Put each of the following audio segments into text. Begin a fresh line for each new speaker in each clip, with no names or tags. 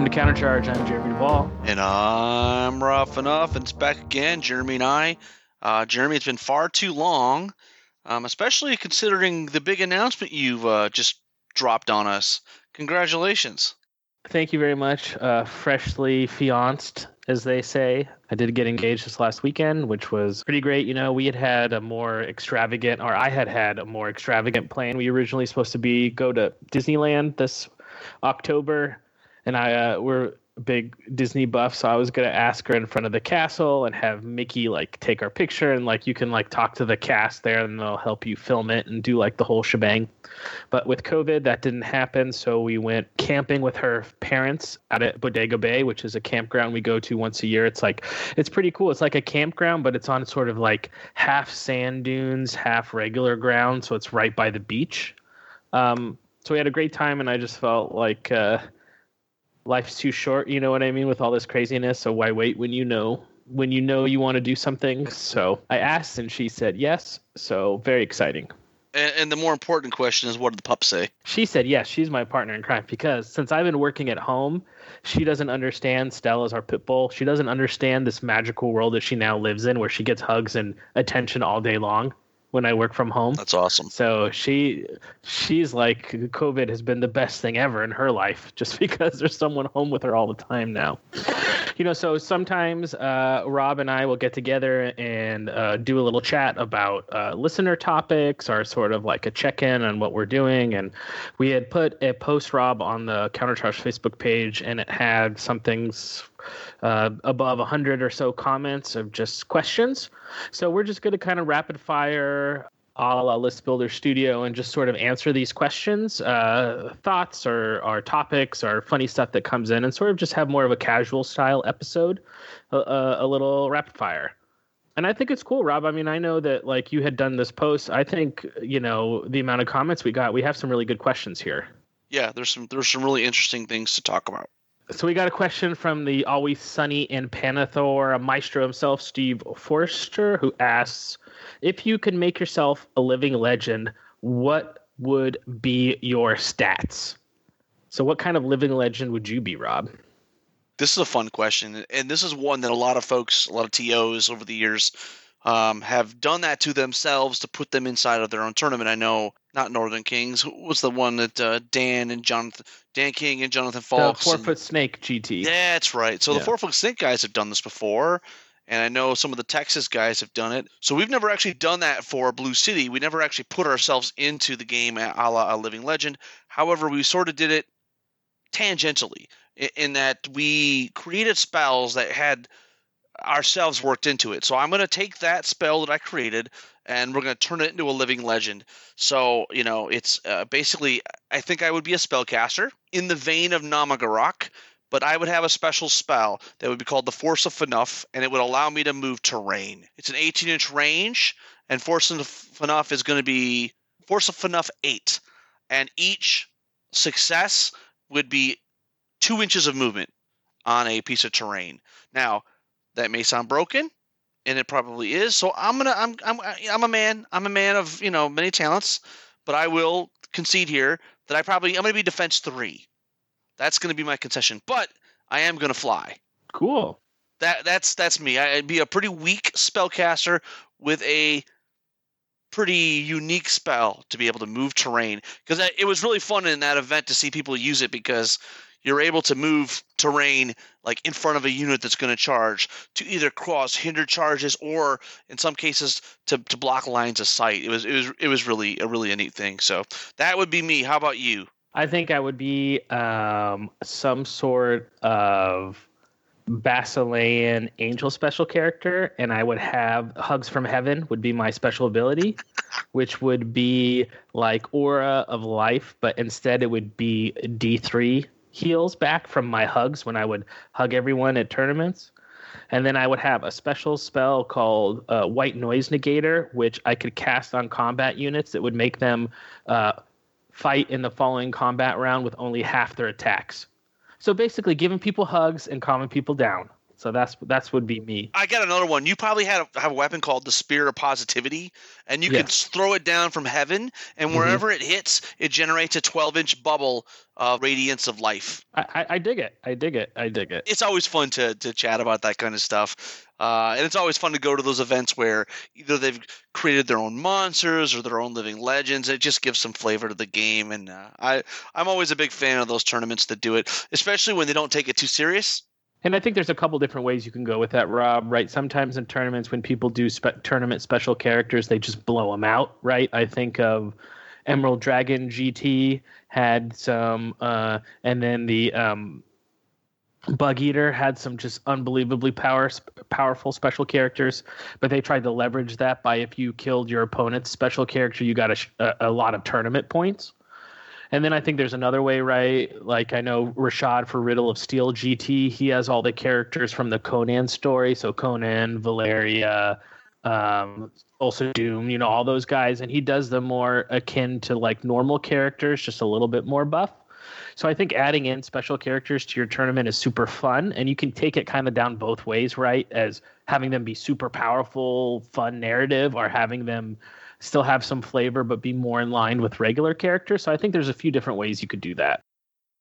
Welcome to Countercharge. I'm Jeremy Duvall.
And I'm Rob Phaneuf, and it's back again, Jeremy and I. Uh, Jeremy, it's been far too long, um, especially considering the big announcement you've uh, just dropped on us. Congratulations.
Thank you very much. Uh, freshly fianced, as they say. I did get engaged this last weekend, which was pretty great. You know, we had had a more extravagant, or I had had a more extravagant plan. We originally supposed to be go to Disneyland this October and I uh, we're big Disney buff, so I was gonna ask her in front of the castle and have Mickey like take our picture and like you can like talk to the cast there and they'll help you film it and do like the whole shebang. But with COVID, that didn't happen, so we went camping with her parents out at Bodega Bay, which is a campground we go to once a year. It's like it's pretty cool. It's like a campground, but it's on sort of like half sand dunes, half regular ground, so it's right by the beach. Um, so we had a great time, and I just felt like. Uh, life's too short you know what i mean with all this craziness so why wait when you know when you know you want to do something? So i asked and she said yes so very exciting.
And, and, the more important question is what did the pup say?
She said yes she's my partner in crime because since i've been working at home she doesn't understand stella's our pit bull. She doesn't understand this magical world that she now lives in where she gets hugs and attention all day long when I work from home.
That's awesome.
So she she's like COVID has been the best thing ever in her life just because there's someone home with her all the time now. You know, so sometimes uh, Rob and I will get together and uh, do a little chat about uh, listener topics or sort of like a check in on what we're doing. And we had put a post, Rob, on the Countercharge Facebook page, and it had some things uh, above 100 or so comments of just questions. So we're just going to kind of rapid fire a la List Builder Studio and just sort of answer these questions, uh, thoughts or, or topics or funny stuff that comes in and sort of just have more of a casual style episode, a, a little rapid fire. And I think it's cool, Rob. I mean, I know that like you had done this post. I think, you know, the amount of comments we got, we have some really good questions here.
Yeah, there's some there's some really interesting things to talk about.
So we got a question from the always sunny in Pannithor maestro himself, Steve Forster, who asks, "If you could make yourself a living legend, what would be your stats?" So, what kind of living legend would you be, Rob?
This is a fun question, and this is one that a lot of folks, a lot of TOs over the years, um, have done that to themselves to put them inside of their own tournament. I know not Northern Kings. Was the one that uh, Dan and Jonathan, Dan King and Jonathan Falks?
The four foot snake GT.
That's right. So yeah. the four foot snake guys have done this before, and I know some of the Texas guys have done it. So we've never actually done that for Blue City. We never actually put ourselves into the game a la a Living Legend. However, we sort of did it tangentially in that we created spells that had ourselves worked into it. So I'm going to take that spell that I created and we're going to turn it into a living legend. So, you know, it's uh, basically, I think I would be a spellcaster in the vein of Nomagarok, but I would have a special spell that would be called the Force of Phaneuf, and it would allow me to move terrain. It's an 18 inch range, and Force of Phaneuf is going to be Force of Phaneuf 8. And each success would be two inches of movement on a piece of terrain. Now, that may sound broken, and it probably is. So I'm gonna I'm I'm I'm a man. I'm a man of you know many talents, but I will concede here that I probably I'm gonna be defense three. That's gonna be my concession, but I am gonna fly.
Cool.
That that's that's me. I'd be a pretty weak spellcaster with a pretty unique spell to be able to move terrain because it was really fun in that event to see people use it because you're able to move terrain like in front of a unit that's going to charge to either cross hinder charges or in some cases to, to block lines of sight. It was it was it was really a really a neat thing. So that would be me. How about you?
I think I would be um, some sort of Basilean angel special character, and I would have Hugs from Heaven would be my special ability, which would be like Aura of Life, but instead it would be D3 heals back from my hugs when I would hug everyone at tournaments. And then I would have a special spell called uh, White Noise Negator, which I could cast on combat units that would make them uh, fight in the following combat round with only half their attacks. So basically, giving people hugs and calming people down. So that's that's would be me.
I got another one. You probably had a, have a weapon called the Spear of Positivity, and you yes. can throw it down from heaven, and mm-hmm. wherever mm-hmm. it hits, it generates a 12 inch bubble of radiance of life.
I, I, I, dig it. I dig it. I dig it.
It's always fun to to chat about that kind of stuff. Uh, and it's always fun to go to those events where either they've created their own monsters or their own living legends. It just gives some flavor to the game, and uh, I I'm always a big fan of those tournaments that do it, especially when they don't take it too serious.
And I think there's a couple different ways you can go with that, Rob. Right? Sometimes in tournaments, when people do spe- tournament special characters, they just blow them out. Right? I think of Emerald Dragon GT had some, uh, and then the um, Bug Eater had some just unbelievably power, powerful special characters, but they tried to leverage that by if you killed your opponent's special character, you got a, a lot of tournament points. And then I think there's another way, right? Like I know Rashad for Riddle of Steel GT, he has all the characters from the Conan story. So Conan, Valeria, um, also Doom, you know, all those guys. And he does them more akin to like normal characters, just a little bit more buff. So I think adding in special characters to your tournament is super fun, and you can take it kind of down both ways, right? As having them be super powerful, fun narrative, or having them still have some flavor but be more in line with regular characters. So I think there's a few different ways you could do that.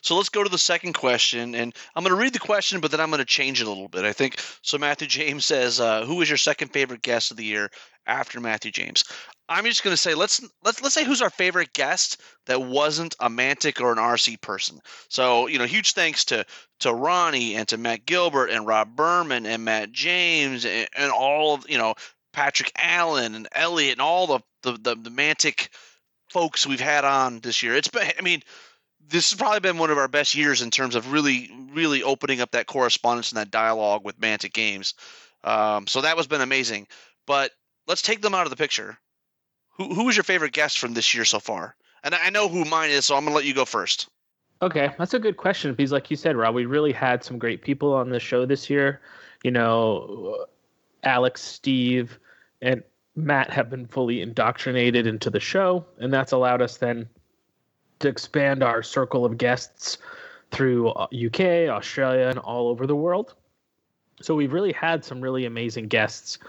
So let's go to the second question, and I'm going to read the question, but then I'm going to change it a little bit. I think so. Matthew James says, uh, "Who is your second favorite guest of the year after Matthew James?" I'm just going to say let's let's let's say who's our favorite guest that wasn't a Mantic or an RC person. So you know, huge thanks to to Ronnie and to Matt Gilbert and Rob Berman and Matt James and, and all of you know Patrick Allen and Elliot and all the the the, the Mantic folks we've had on this year. It's been, I mean, this has probably been one of our best years in terms of really, really opening up that correspondence and that dialogue with Mantic Games. Um, so that was been amazing. But let's take them out of the picture. Who who was your favorite guest from this year so far? And I know who mine is, so I'm gonna let you go first.
Okay, that's a good question because, like you said, Rob, we really had some great people on the show this year. You know, Alex, Steve, and Matt have been fully indoctrinated into the show, and that's allowed us then to expand our circle of guests through UK, uh, Australia, and all over the world. So we've really had some really amazing guests.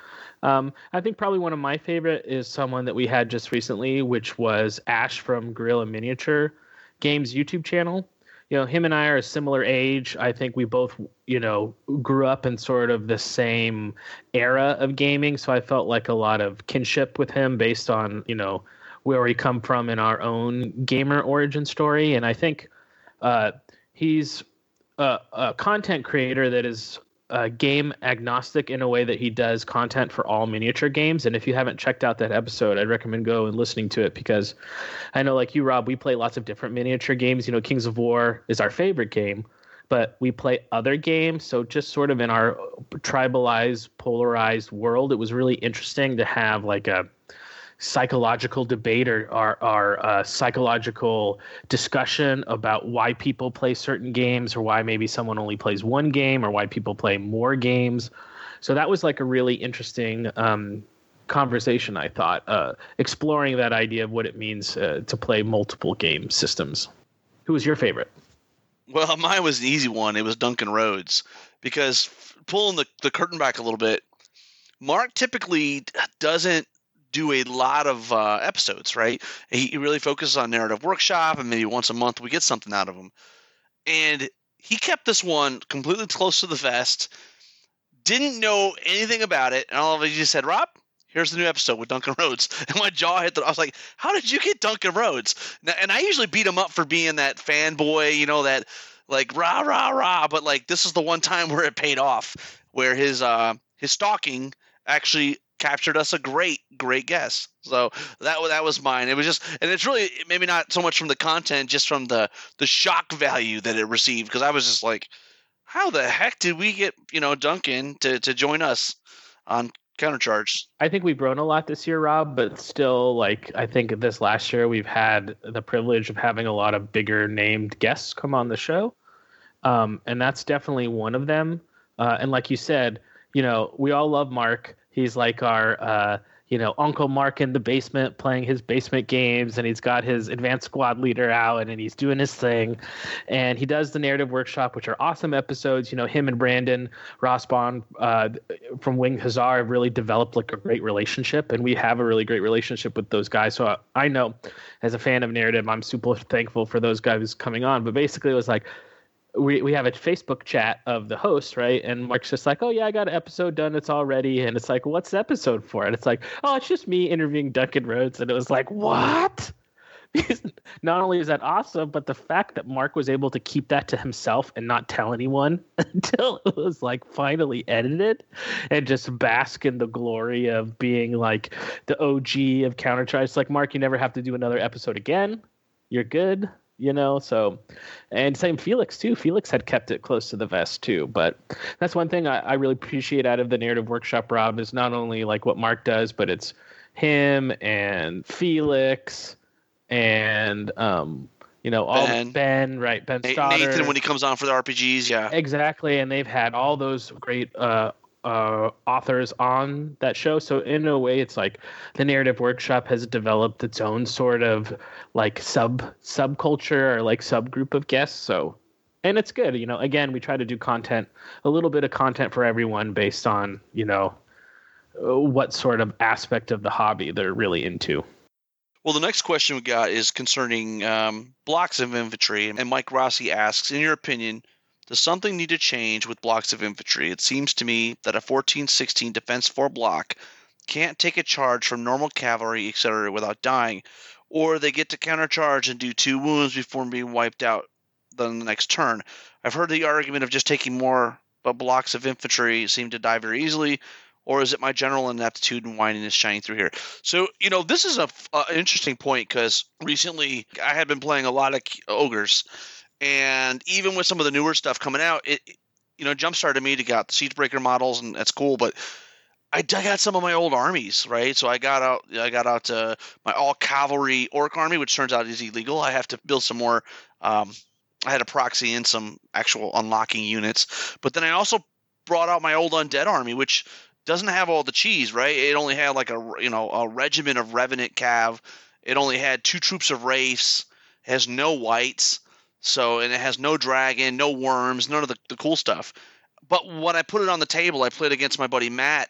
Um, I think probably one of my favorite is someone that we had just recently, which was Ash from Guerrilla Miniature Games YouTube channel you know, him and I are a similar age. I think we both, you know, grew up in sort of the same era of gaming. So I felt like a lot of kinship with him based on, you know, where we come from in our own gamer origin story. And I think uh, he's a, a content creator that is uh, game agnostic in a way that he does content for all miniature games. And if you haven't checked out that episode, I'd recommend go and listening to it because I know, like you, Rob, we play lots of different miniature games. You know, Kings of War is our favorite game, but we play other games. So just sort of in our tribalized, polarized world, it was really interesting to have like a psychological debate or our, our uh, psychological discussion about why people play certain games or why maybe someone only plays one game or why people play more games. So that was like a really interesting um, conversation, I thought, uh, exploring that idea of what it means uh, to play multiple game systems. Who was your favorite?
Well, mine was an easy one. It was Duncan Rhodes because pulling the, the curtain back a little bit, Mark typically doesn't do a lot of uh, episodes, right? He really focuses on narrative workshop, and maybe once a month we get something out of him. And he kept this one completely close to the vest. Didn't know anything about it, and all of it, he said, "Rob, here's the new episode with Duncan Rhodes." And my jaw hit the. I was like, "How did you get Duncan Rhodes?" Now, and I usually beat him up for being that fanboy, you know, that like rah rah rah. But like this is the one time where it paid off, where his uh his stalking actually captured us a great, great guest. So that that was mine. It was just, and it's really maybe not so much from the content, just from the the shock value that it received. Because I was just like, how the heck did we get you know Duncan to to join us on countercharge?
I think we've grown a lot this year, Rob, but still, like I think this last year we've had the privilege of having a lot of bigger named guests come on the show. um, and that's definitely one of them. Uh, and like you said, you know, we all love Mark. He's like our uh, you know, Uncle Mark in the basement playing his basement games, and he's got his advanced squad leader out, and and he's doing his thing. And he does the narrative workshop, which are awesome episodes. You know, him and Brandon Rossbaum uh, from Wing Hussar have really developed like a great relationship, and we have a really great relationship with those guys. So I know, as a fan of narrative, I'm super thankful for those guys coming on. But basically, it was like we we have a Facebook chat of the host, right? And Mark's just like, "Oh yeah, I got an episode done. It's all ready." And it's like, "What's the episode for?" And it's like, "Oh, it's just me interviewing Duncan Rhodes." And it was like, "What?" Not only is that awesome, but the fact that Mark was able to keep that to himself and not tell anyone until it was like finally edited and just bask in the glory of being like the OG of Counter. It's like, Mark, you never have to do another episode again. You're good you know? So and same felix too. Felix had kept it close to the vest too. But that's one thing I, I, really appreciate out of the narrative workshop rob is not only like what mark does but it's him and felix and um you know all ben, right? ben right ben
Nathan when he comes on for the RPGs yeah.
Exactly and they've had all those great uh uh, authors on that show. So in a way, it's like the narrative workshop has developed its own sort of like sub subculture or like subgroup of guests. So and it's good. You know, again, we try to do content, a little bit of content for everyone based on you know uh, what sort of aspect of the hobby they're really into.
Well, the next question we got is concerning um, blocks of infantry, and Mike Rossi asks, in your opinion, does something need to change with blocks of infantry? It seems to me that a 1416 defense 4 block can't take a charge from normal cavalry, etc., without dying, or they get to countercharge and do two wounds before being wiped out than the next turn. I've heard the argument of just taking more, but blocks of infantry seem to die very easily. Or is it my general ineptitude and whining is shining through here? So, you know, this is a, a interesting point because recently I had been playing a lot of ogres and even with some of the newer stuff coming out, it you know jump started me to get the Siegebreaker models, and that's cool. But I dug out some of my old armies, right? So I got out, I got out my all cavalry orc army, which turns out is illegal. I have to build some more. Um, I had a proxy in some actual unlocking units, but then I also brought out my old undead army, which doesn't have all the cheese, right? It only had like a you know a regiment of revenant cav. It only had two troops of wraiths. Has no wights. So, and it has no dragon, no worms, none of the, the cool stuff. But when I put it on the table, I played against my buddy Matt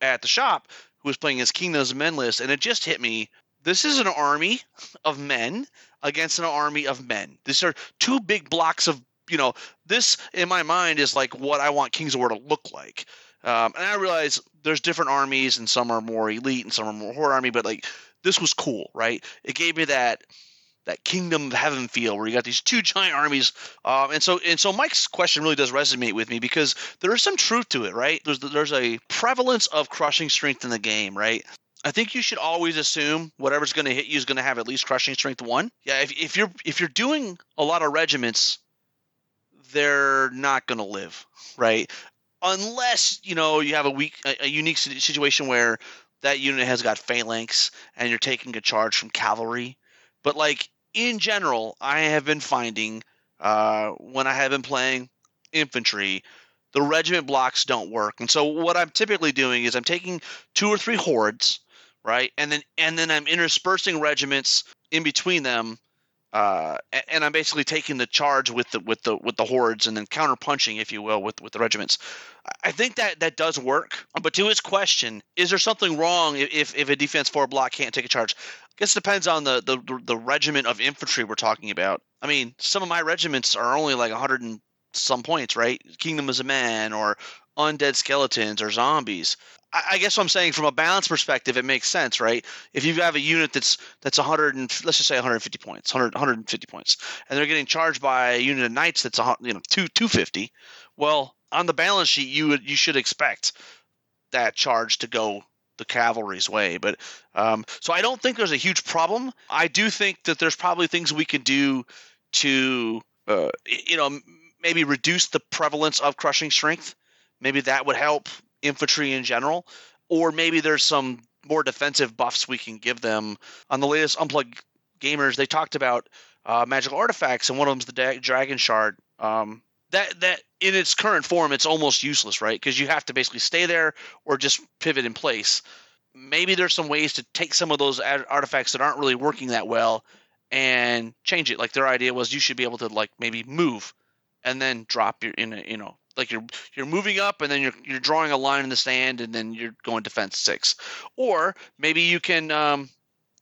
at the shop, who was playing his Kingdoms of Men list, and it just hit me. This is an army of men against an army of men. These are two big blocks of, you know, this in my mind is like what I want Kings of War to look like. Um, and I realize there's different armies, and some are more elite, and some are more horde army, but like this was cool, right? It gave me that that kingdom of heaven feel where you got these two giant armies um, and so and so mike's question really does resonate with me because there is some truth to it right there's there's a prevalence of crushing strength in the game right I think you should always assume whatever's going to hit you is going to have at least crushing strength one. Yeah, if, if you're if you're doing a lot of regiments, they're not going to live, right? Unless you know you have a weak, a, a unique situation where that unit has got phalanx and you're taking a charge from cavalry. But like in general, I have been finding uh, when I have been playing infantry, the regiment blocks don't work. And so what I'm typically doing is I'm taking two or three hordes, right, and then and then I'm interspersing regiments in between them. Uh, and I'm basically taking the charge with the with the with the hordes and then counterpunching, if you will, with with the regiments. I think that that does work. But to his question, is there something wrong if if a defense four block can't take a charge? I guess it depends on the, the the regiment of infantry we're talking about. I mean, some of my regiments are only like 100 and some points, right? Kingdom as a Man or undead skeletons or zombies. I, guess what I'm saying from a balance perspective, it makes sense, right? If you have a unit that's that's 100 and let's just say 150 points, 100 150 points, and they're getting charged by a unit of knights that's you know two 250, well, on the balance sheet, you you should expect that charge to go the cavalry's way. But um, so I don't think there's a huge problem. I do think that there's probably things we can do to, uh, you know, maybe reduce the prevalence of crushing strength. Maybe that would help infantry in general. Or maybe there's some more defensive buffs we can give them. On the latest Unplugged Gamers, they talked about uh, magical artifacts, and one of them's the da- Dragon Shard. Um, that that in its current form, it's almost useless, right? Because you have to basically stay there or just pivot in place. Maybe there's some ways to take some of those artifacts that aren't really working that well and change it. Like their idea was you should be able to like maybe move and then drop your in a, you know like you're you're moving up and then you're you're drawing a line in the sand and then you're going defense six, or maybe you can um,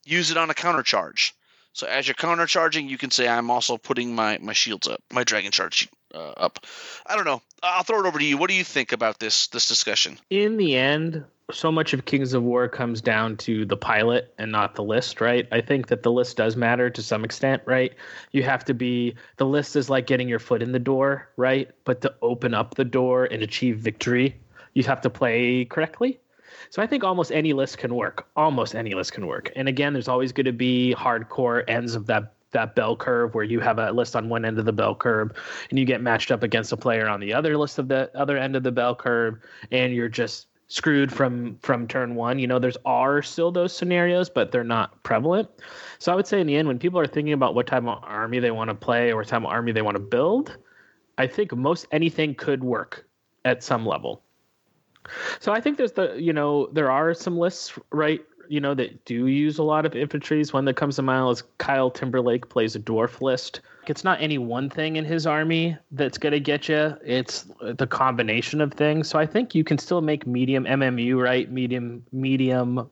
use it on a counter charge. So as you're counter charging, you can say I'm also putting my my shields up, my dragon charge uh, up. I don't know. I'll throw it over to you. What do you think about this this discussion?
In the end, so much of Kings of War comes down to the pilot and not the list, right? I think that the list does matter to some extent, right? You have to be the list is like getting your foot in the door, right? But to open up the door and achieve victory, you have to play correctly. So I think almost any list can work. Almost any list can work. And again, there's always going to be hardcore ends of that that bell curve where you have a list on one end of the bell curve and you get matched up against a player on the other list of the other end of the bell curve and you're just screwed from from turn one. You know, there's are still those scenarios, but they're not prevalent. So I would say in the end, when people are thinking about what type of army they want to play or what type of army they want to build, I think most anything could work at some level. So I think there's the you know there are some lists right you know that do use a lot of infantries. One that comes to mind is Kyle Timberlake plays a dwarf list it's not any one thing in his army that's going to get you. It's the combination of things. So I think you can still make medium MMU, right? Medium, medium,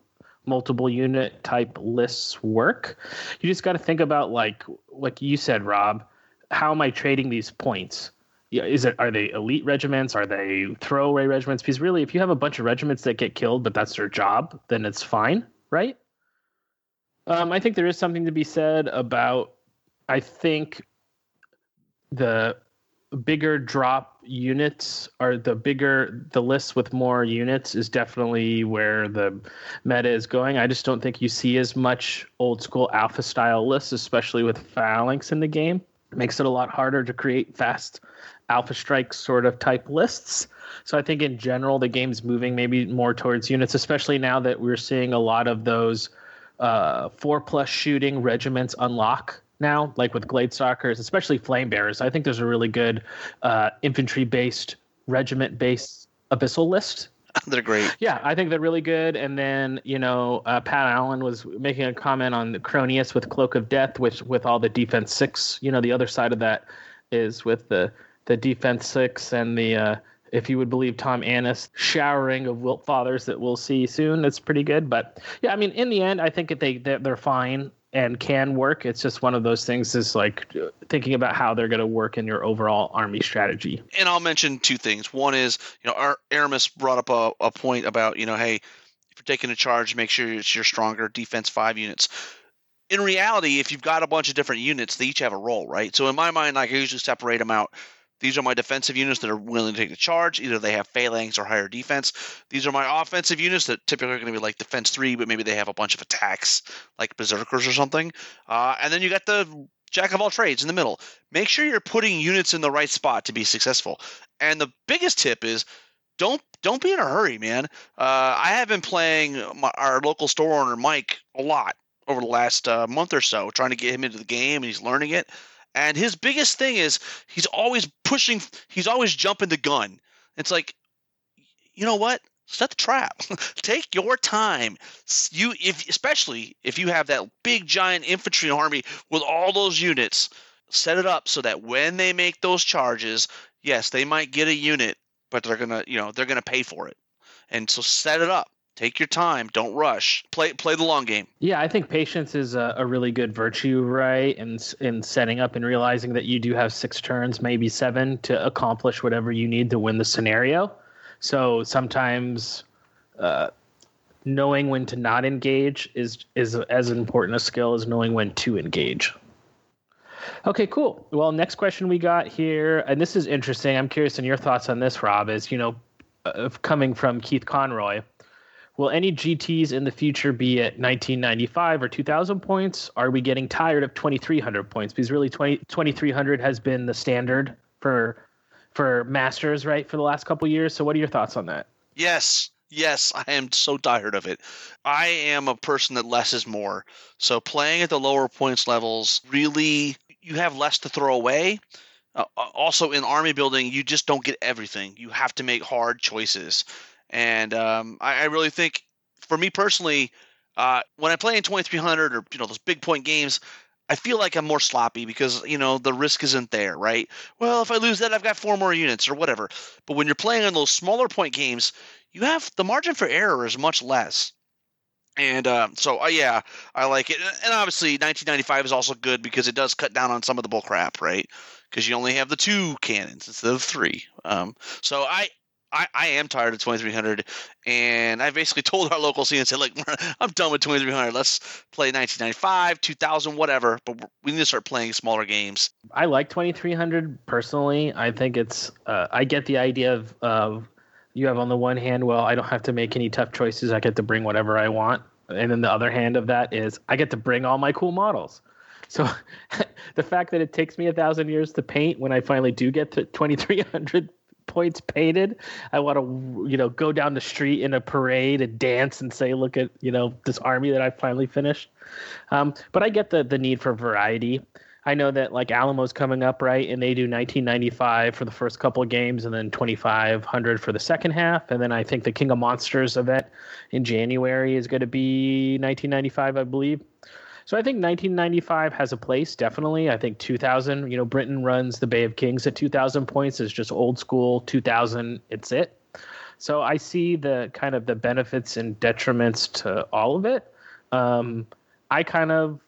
multiple unit type lists work. You just got to think about like, like you said, Rob, how am I trading these points? Yeah, is it are they elite regiments? Are they throwaway regiments? Because really, if you have a bunch of regiments that get killed, but that's their job, then it's fine, right? Um, I think there is something to be said about I think the bigger drop units are the bigger the lists with more units is definitely where the meta is going. I just don't think you see as much old school alpha style lists, especially with phalanx in the game. It makes it a lot harder to create fast alpha strike sort of type lists. So I think in general the game's moving maybe more towards units, especially now that we're seeing a lot of those uh, four plus shooting regiments unlock now, like with Gladestalkers, especially Flame Bearers. I think there's a really good uh, infantry based, regiment based abyssal list.
they're great.
Yeah, I think they're really good. And then, you know, uh, Pat Allen was making a comment on the Cronius with Cloak of Death, which with all the defense six, you know, the other side of that is with the the defense six and the uh, if you would believe Tom Annis, showering of Wilt fathers that we'll see soon. It's pretty good. But yeah, I mean, in the end, I think they they're fine and can work. It's just one of those things is like thinking about how they're going to work in your overall army strategy.
And I'll mention two things. One is, you know, our Aramis brought up a, a point about, you know, hey, if you're taking a charge, make sure it's your stronger defense five units. In reality, if you've got a bunch of different units, they each have a role, right? So in my mind, I usually separate them out. These are my defensive units that are willing to take the charge. Either they have phalanx or higher defense. These are my offensive units that typically are going to be like defense three, but maybe they have a bunch of attacks like berserkers or something. Uh, and then you got the jack of all trades in the middle. Make sure you're putting units in the right spot to be successful. And the biggest tip is don't don't be in a hurry, man. Uh, I have been playing my, our local store owner Mike a lot over the last uh, month or so, trying to get him into the game, and he's learning it. And his biggest thing is he's always pushing, he's always jumping the gun. It's like, you know what? Set the trap. Take your time. You, if especially if you have that big giant infantry army with all those units, set it up so that when they make those charges, yes, they might get a unit, but they're gonna, you know, they're gonna pay for it. And so set it up. Take your time. Don't rush. Play play the long game.
Yeah, I think patience is a, a really good virtue, right? In in setting up and realizing that you do have six turns, maybe seven, to accomplish whatever you need to win the scenario. So sometimes uh, knowing when to not engage is is as important a skill as knowing when to engage. Okay, cool. Well, next question we got here, and this is interesting. I'm curious in your thoughts on this, Rob. Is you know, uh, coming from Keith Conroy Will any GTs in the future be at 1995 or 2000 points? Are we getting tired of 2300 points? Because really 20, 2300 has been the standard for for masters, right, for the last couple years. So what are your thoughts on that?
Yes. Yes, I am so tired of it. I am a person that less is more. So playing at the lower points levels really you have less to throw away. uh, also in army building, you just don't get everything. You have to make hard choices, and um, I, I, really think, for me personally, uh, when I play in 2300 or you know those big point games, I feel like I'm more sloppy because you know the risk isn't there, right? Well, if I lose that, I've got four more units or whatever. But when you're playing on those smaller point games, you have the margin for error is much less. And uh, so, uh, yeah, I like it. And obviously, 1995 is also good because it does cut down on some of the bull crap, right? Because you only have the two cannons instead of three. Um, so I, I, I am tired of 2300, and I basically told our local scene and said, "Look, I'm done with 2300. Let's play 1995, 2000, whatever. But we need to start playing smaller games."
I like 2300 personally. I think it's. Uh, I get the idea of, of you have on the one hand, well, I don't have to make any tough choices. I get to bring whatever I want, and then the other hand of that is I get to bring all my cool models. So the fact that it takes me a thousand years to paint when I finally do get to 2300 points painted. I want to, you know, go down the street in a parade and dance and say, "Look at, you know, this army that I finally finished." Um, but I get the the need for variety. I know that like Alamo's coming up, right? And they do 1995 for the first couple of games, and then 2500 for the second half, and then I think the King of Monsters event in January is going to be 1995, I believe. So I think 1995 has a place, definitely. I think 2000, you know, Britain runs the Bay of Kings at 2,000 points. It's just old school 2000. It's it. So I see the kind of the benefits and detriments to all of it. Um, I kind of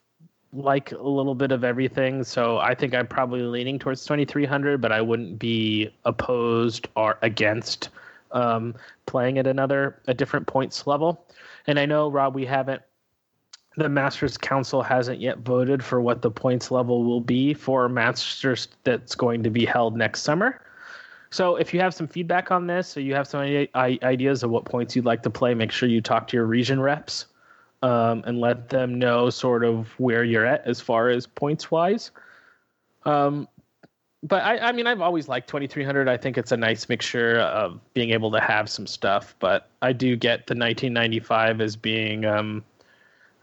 like a little bit of everything, so I think I'm probably leaning towards 2300, but I wouldn't be opposed or against um, playing at another a different points level. And I know Rob, we haven't the Masters Council hasn't yet voted for what the points level will be for Masters that's going to be held next summer. So if you have some feedback on this, or you have some ideas of what points you'd like to play, make sure you talk to your region reps um, and let them know sort of where you're at as far as points wise. Um, but I, I mean, I've always liked 2300. I think it's a nice mixture of being able to have some stuff, but I do get the 1995 as being um,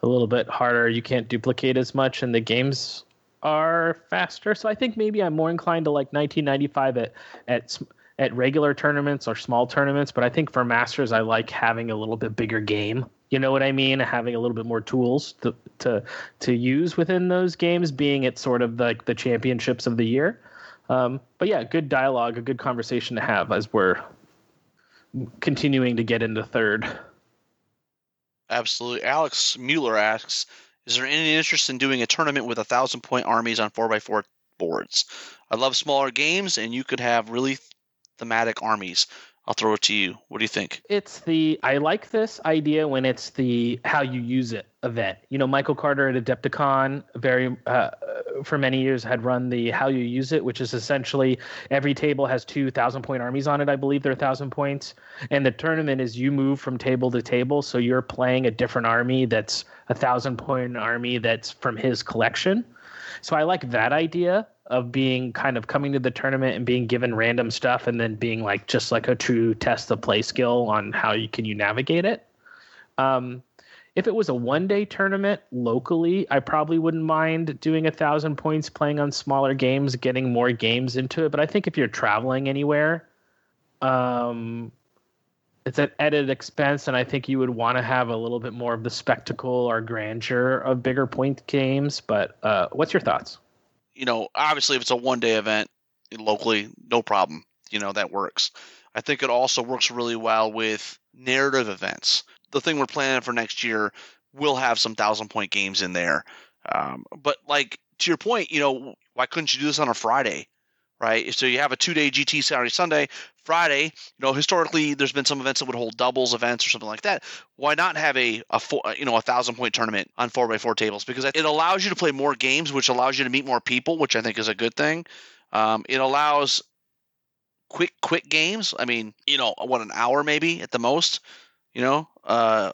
a little bit harder. You can't duplicate as much, and the games are faster. So I think maybe I'm more inclined to like 1995 at at at regular tournaments or small tournaments. But I think for masters, I like having a little bit bigger game. You know what I mean? Having a little bit more tools to to to use within those games, being it sort of like the championships of the year. Um, but yeah, good dialogue, a good conversation to have as we're continuing to get into third.
Absolutely. Alex Mueller asks, is there any interest in doing a tournament with a thousand point armies on four x four boards? I love smaller games, and you could have really thematic armies. I'll throw it to you. What do you think?
It's the I like this idea when it's the how you use it event. You know, Michael Carter at Adepticon very uh, for many years had run the how you use it, which is essentially every table has two thousand point armies on it. I believe they're thousand points, and the tournament is you move from table to table, so you're playing a different army that's a thousand point army that's from his collection. So I like that idea of being kind of coming to the tournament and being given random stuff and then being like just like a true test of play skill on how you can you navigate it. Um, if it was a one day tournament locally, I probably wouldn't mind doing a thousand points playing on smaller games, getting more games into it. But I think if you're traveling anywhere, um, it's at added expense, and I think you would want to have a little bit more of the spectacle or grandeur of bigger point games. But uh, what's your thoughts?
you know, obviously if it's a one day event locally, no problem. You know, that works. I think it also works really well with narrative events. The thing we're planning for next year will have some thousand point games in there. Um, but like to your point, you know, why couldn't you do this on a Friday? right? So you have a two day GT Saturday, Sunday, Friday. You know, historically, there's been some events that would hold doubles events or something like that. Why not have a, a four, you know, a thousand point tournament on four by four tables? Because it allows you to play more games, which allows you to meet more people, which I think is a good thing. Um, it allows quick, quick games. I mean, you know, what an hour maybe at the most. You know, uh,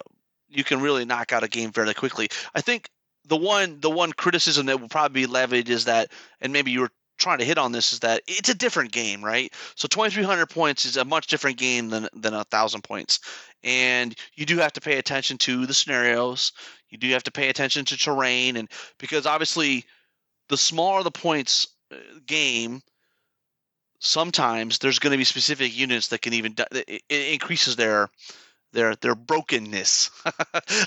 you can really knock out a game fairly quickly. I think the one the one criticism that will probably be levied is that, and maybe you were trying to hit on this is that it's a different game, right? So 2300 points is a much different game than than a 1000 points. And you do have to pay attention to the scenarios. You do have to pay attention to terrain and because obviously the smaller the points uh, game, sometimes there's going to be specific units that can even it increases their their their brokenness.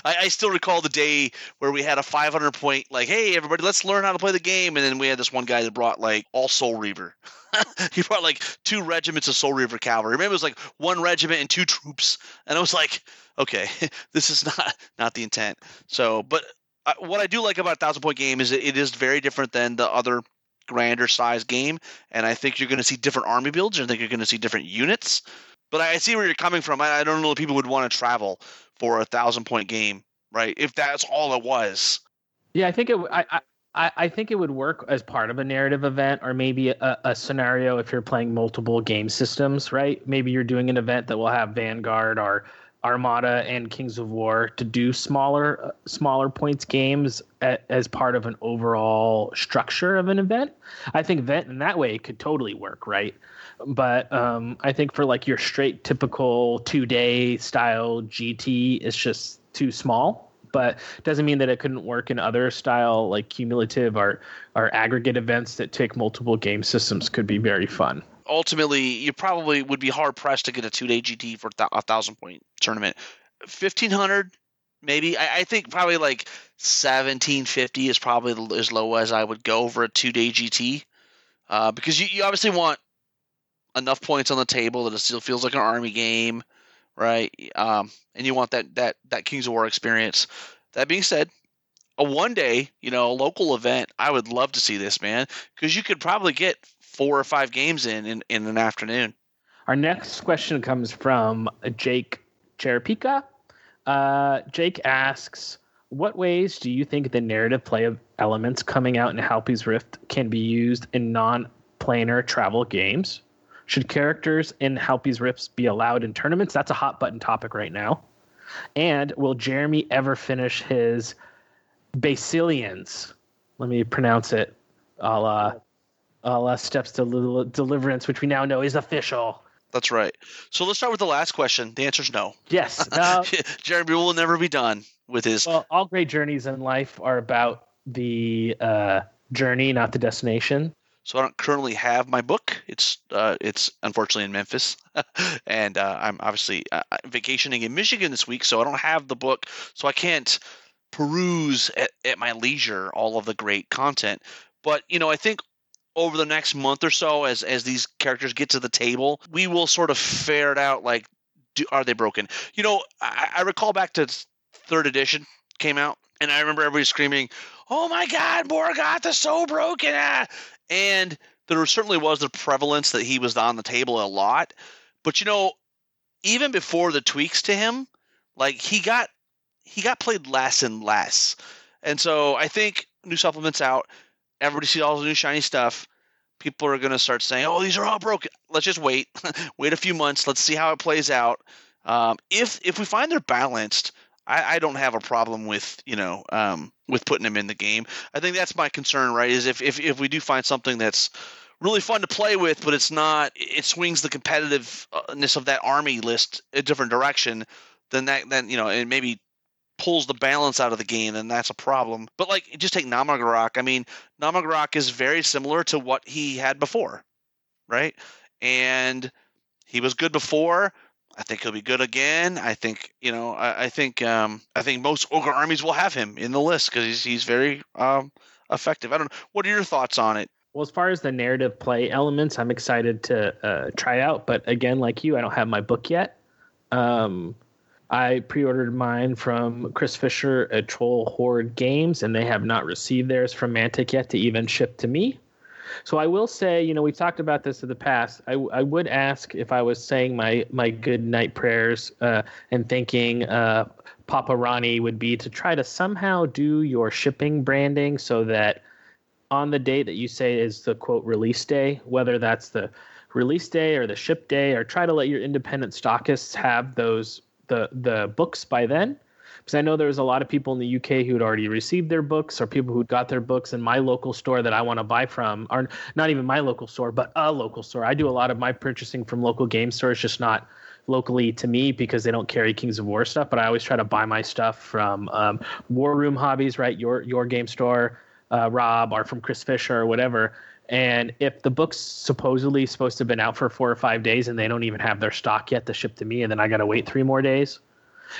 I, I, still recall the day where we had a 500 point like, hey everybody, let's learn how to play the game, and then we had this one guy that brought like all Soul Reaver. he brought like two regiments of Soul Reaver cavalry. Maybe it was like one regiment and two troops, and I was like, okay, this is not not the intent. So, but uh, what I do like about a thousand point game is it is very different than the other grander size game, and I think you're going to see different army builds. I think you're going to see different units. But I see where you're coming from. I, I don't know if people would want to travel for a thousand point game, right? If that's all it was.
Yeah, I think it. I, I, I think it would work as part of a narrative event, or maybe a, a scenario if you're playing multiple game systems, right? Maybe you're doing an event that will have Vanguard or Armada and Kings of War to do smaller smaller points games as part of an overall structure of an event. I think that in that way could totally work, right? But um, I think for like your straight typical two day style GT, it's just too small. But doesn't mean that it couldn't work in other style like cumulative or or aggregate events that take multiple game systems could be very fun
ultimately you probably would be hard pressed to get a two day GT for a thousand point tournament. Fifteen hundred, maybe. I, I, think probably like seventeen fifty is probably as low as I would go for a two day GT, uh, because you, you obviously want enough points on the table that it still feels like an army game, right? Um, and you want that that that Kings of War experience. That being said, a one day, you know, a local event, I would love to see this, man, because you could probably get four or five games in, in in an afternoon.
Our next question comes from Jake Cherapika. Uh, Jake asks, "What ways do you think the narrative play of elements coming out in Halpi's Rift can be used in non-planar travel games? Should characters in Halpi's Rift be allowed in tournaments? That's a hot button topic right now. And will Jeremy ever finish his Basileans? Let me pronounce it. I'll uh, uh, steps to deliverance, which we now know is official.
That's right. So let's start with the last question. The answer is no.
Yes. Uh,
Jeremy will never be done with his.
Well, all great journeys in life are about the uh, journey, not the destination.
So I don't currently have my book. It's uh, it's unfortunately in Memphis, and uh, I'm obviously uh, vacationing in Michigan this week, so I don't have the book, so I can't peruse at, at my leisure all of the great content. But you know, I think over the next month or so as as these characters get to the table we will sort of ferret out like do, are they broken you know I, I recall back to third edition came out and i remember everybody screaming oh my god Mhorgoth is so broken ah! And there certainly was the prevalence that he was on the table a lot but you know even before the tweaks to him like he got he got played less and less and so i think new supplements out everybody sees all the new shiny stuff, people are going to start saying, "Oh, these are all broken." Let's just wait, wait a few months. Let's see how it plays out. Um, if if we find they're balanced, I, I don't have a problem with you know um, with putting him in the game. I think that's my concern, right? Is if if if we do find something that's really fun to play with, but it's not, it swings the competitiveness of that army list a different direction. Then that then you know, and maybe pulls the balance out of the game, then that's a problem. But like, just take Nomagarok. I mean, Nomagarok is very similar to what he had before, right? And he was good before. I think he'll be good again. I think you know. I, I think um, I think most ogre armies will have him in the list because he's he's very um, effective. I don't know. What are your thoughts on it?
Well, as far as the narrative play elements, I'm excited to uh, try out. But again, like you, I don't have my book yet. Um, I pre-ordered mine from Chris Fisher at Troll Horde Games, and they have not received theirs from Mantic yet to even ship to me. So I will say, you know, we've talked about this in the past. I, I would ask if I was saying my my good night prayers uh, and thinking uh, Papa Ronnie would be to try to somehow do your shipping branding so that on the date that you say is the quote release day, whether that's the release day or the ship day, or try to let your independent stockists have those the the books by then because I know there was a lot of people in the UK who had already received their books or people who got their books in my local store that I want to buy from or not even my local store but a local store. I do a lot of my purchasing from local game stores just not locally to me because they don't carry Kings of War stuff, but I always try to buy my stuff from um, War Room Hobbies, right? Your your game store, uh, Rob, or from Chris Fisher or whatever. And if the book's supposedly supposed to have been out for four or five days and they don't even have their stock yet to ship to me, and then I got to wait three more days,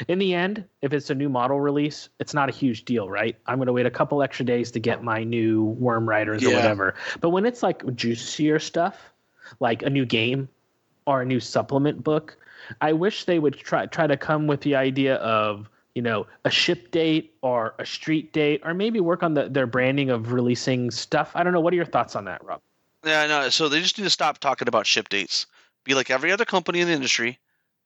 in the end, if it's a new model release, it's not a huge deal, right? I'm going to wait a couple extra days to get my new Worm Riders
Yeah.
or whatever. But when it's like juicier stuff, like a new game or a new supplement book, I wish they would try try to come with the idea of you know a ship date or a street date or maybe work on the, their branding of releasing stuff. I don't know. What are your thoughts on that, Rob?
Yeah, no. So they just need to stop talking about ship dates. Be like every other company in the industry.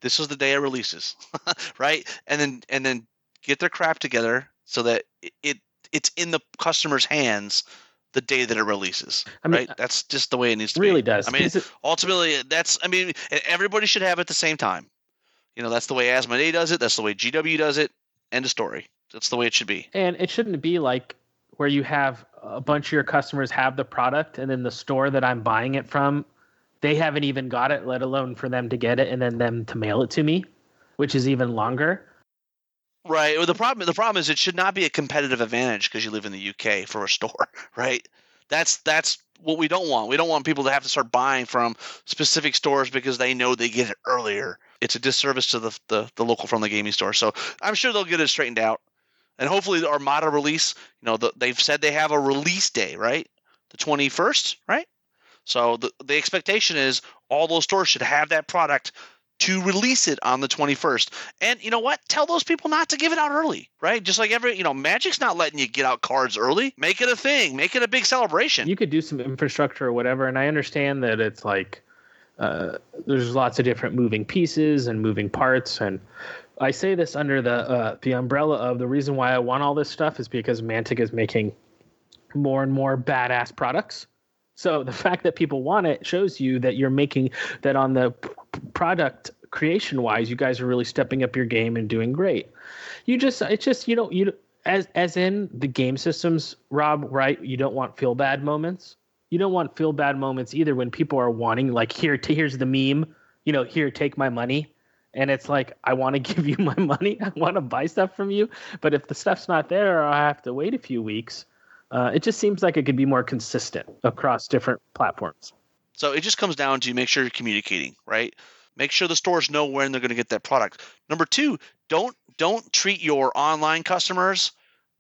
This is the day it releases, right? And then and then get their crap together so that it, it it's in the customer's hands the day that it releases.
I mean,
right? Uh, that's just the way it needs to
really
be.
does.
I mean,
it-
ultimately, that's. I mean, everybody should have it at the same time. You know, that's the way Asmodee does it. That's the way GW does it. End of story. That's the way it should be.
And it shouldn't be like where you have a bunch of your customers have the product and then the store that I'm buying it from, they haven't even got it, let alone for them to get it and then them to mail it to me, which is even longer.
Right. Well, the problem the problem is it should not be a competitive advantage because you live in the UK for a store, right? That's that's what we don't want. We don't want people to have to start buying from specific stores because they know they get it earlier. It's a disservice to the the, the local friendly gaming store. So I'm sure they'll get it straightened out, and hopefully the Armada release. You know, the, they've said they have a release day, right? The 21st, right? So the the expectation is all those stores should have that product to release it on the 21st. And you know what? Tell those people not to give it out early, right? Just like every, you know, Magic's not letting you get out cards early. Make it a thing. Make it a big celebration.
You could do some infrastructure or whatever. And I understand that it's like uh, there's lots of different moving pieces and moving parts. And I say this under the uh, the umbrella of the reason why I want all this stuff is because Mantic is making more and more badass products. So the fact that people want it shows you that you're making that on the product creation wise, you guys are really stepping up your game and doing great. You just it's just you know you as as in the game systems, Rob, right? You don't want feel bad moments. You don't want feel bad moments either when people are wanting like here to here's the meme, you know, here take my money. And it's like I want to give you my money. I want to buy stuff from you, but if the stuff's not there I have to wait a few weeks, uh, it just seems like it could be more consistent across different platforms.
So it just comes down to make sure you're communicating, right? Make sure the stores know when they're going to get that product. Number two, don't don't treat your online customers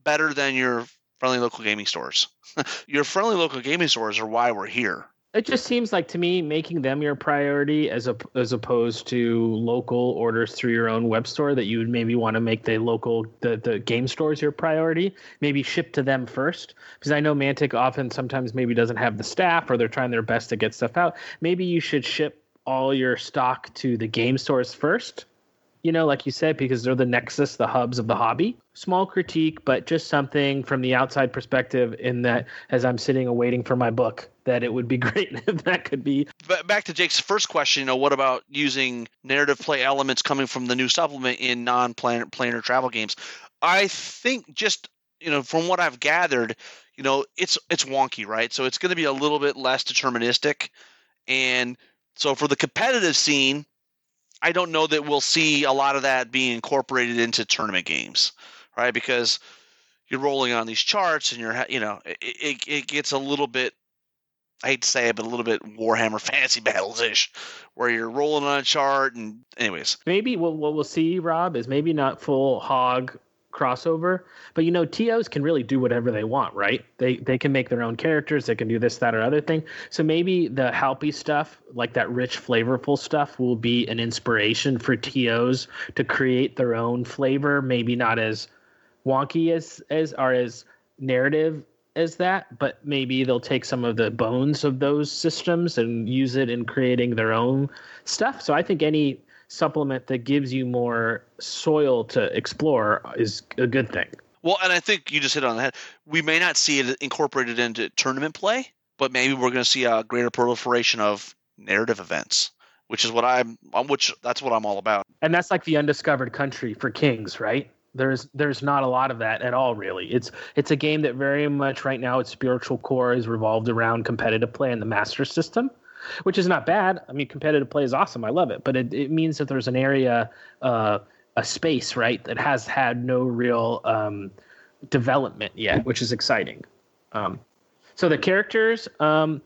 better than your friendly local gaming stores. your friendly local gaming stores are why we're here.
It just seems like to me making them your priority as a, as opposed to local orders through your own web store that you would maybe want to make the local the, the game stores your priority. Maybe ship to them first because I know Mantic often sometimes maybe doesn't have the staff or they're trying their best to get stuff out. Maybe you should ship all your stock to the game stores first. You know, like you said, because they're the nexus, the hubs of the hobby. Small critique, but just something from the outside perspective. In that, as I'm sitting and waiting for my book, that it would be great if that could be
But back to Jake's first question, you know, what about using narrative play elements coming from the new supplement in non-planar planar travel games? I think just you know from what I've gathered, you know, it's it's wonky, right? So it's going to be a little bit less deterministic, and so for the competitive scene, I don't know that we'll see a lot of that being incorporated into tournament games, right? Because you're rolling on these charts and you're you know it, it, it gets a little bit I hate to say it, but a little bit Warhammer Fantasy Battles ish, where you're rolling on a chart and anyways.
maybe what, what we'll see, Rob, is maybe not full hog crossover, but you know, TOs can really do whatever they want, right? They they can make their own characters, they can do this, that, or other thing. So maybe the Halpi stuff, like that rich, flavorful stuff, will be an inspiration for TOs to create their own flavor, maybe not as wonky as as or as narrative as that, but maybe they'll take some of the bones of those systems and use it in creating their own stuff. So I think any supplement that gives you more soil to explore is a good thing.
Well, and I think you just hit on the head. We may not see it incorporated into tournament play, but maybe we're going to see a greater proliferation of narrative events, which is what I'm, I'm which that's what I'm all about.
And that's like the undiscovered country for kings, right? There's there's not a lot of that at all really. It's it's a game that very much right now its spiritual core is revolved around competitive play and the master system, which is not bad. I mean competitive play is awesome. I love it, but it, it means that there's an area uh a space, right, that has had no real um development yet, which is exciting. Um so the characters, um,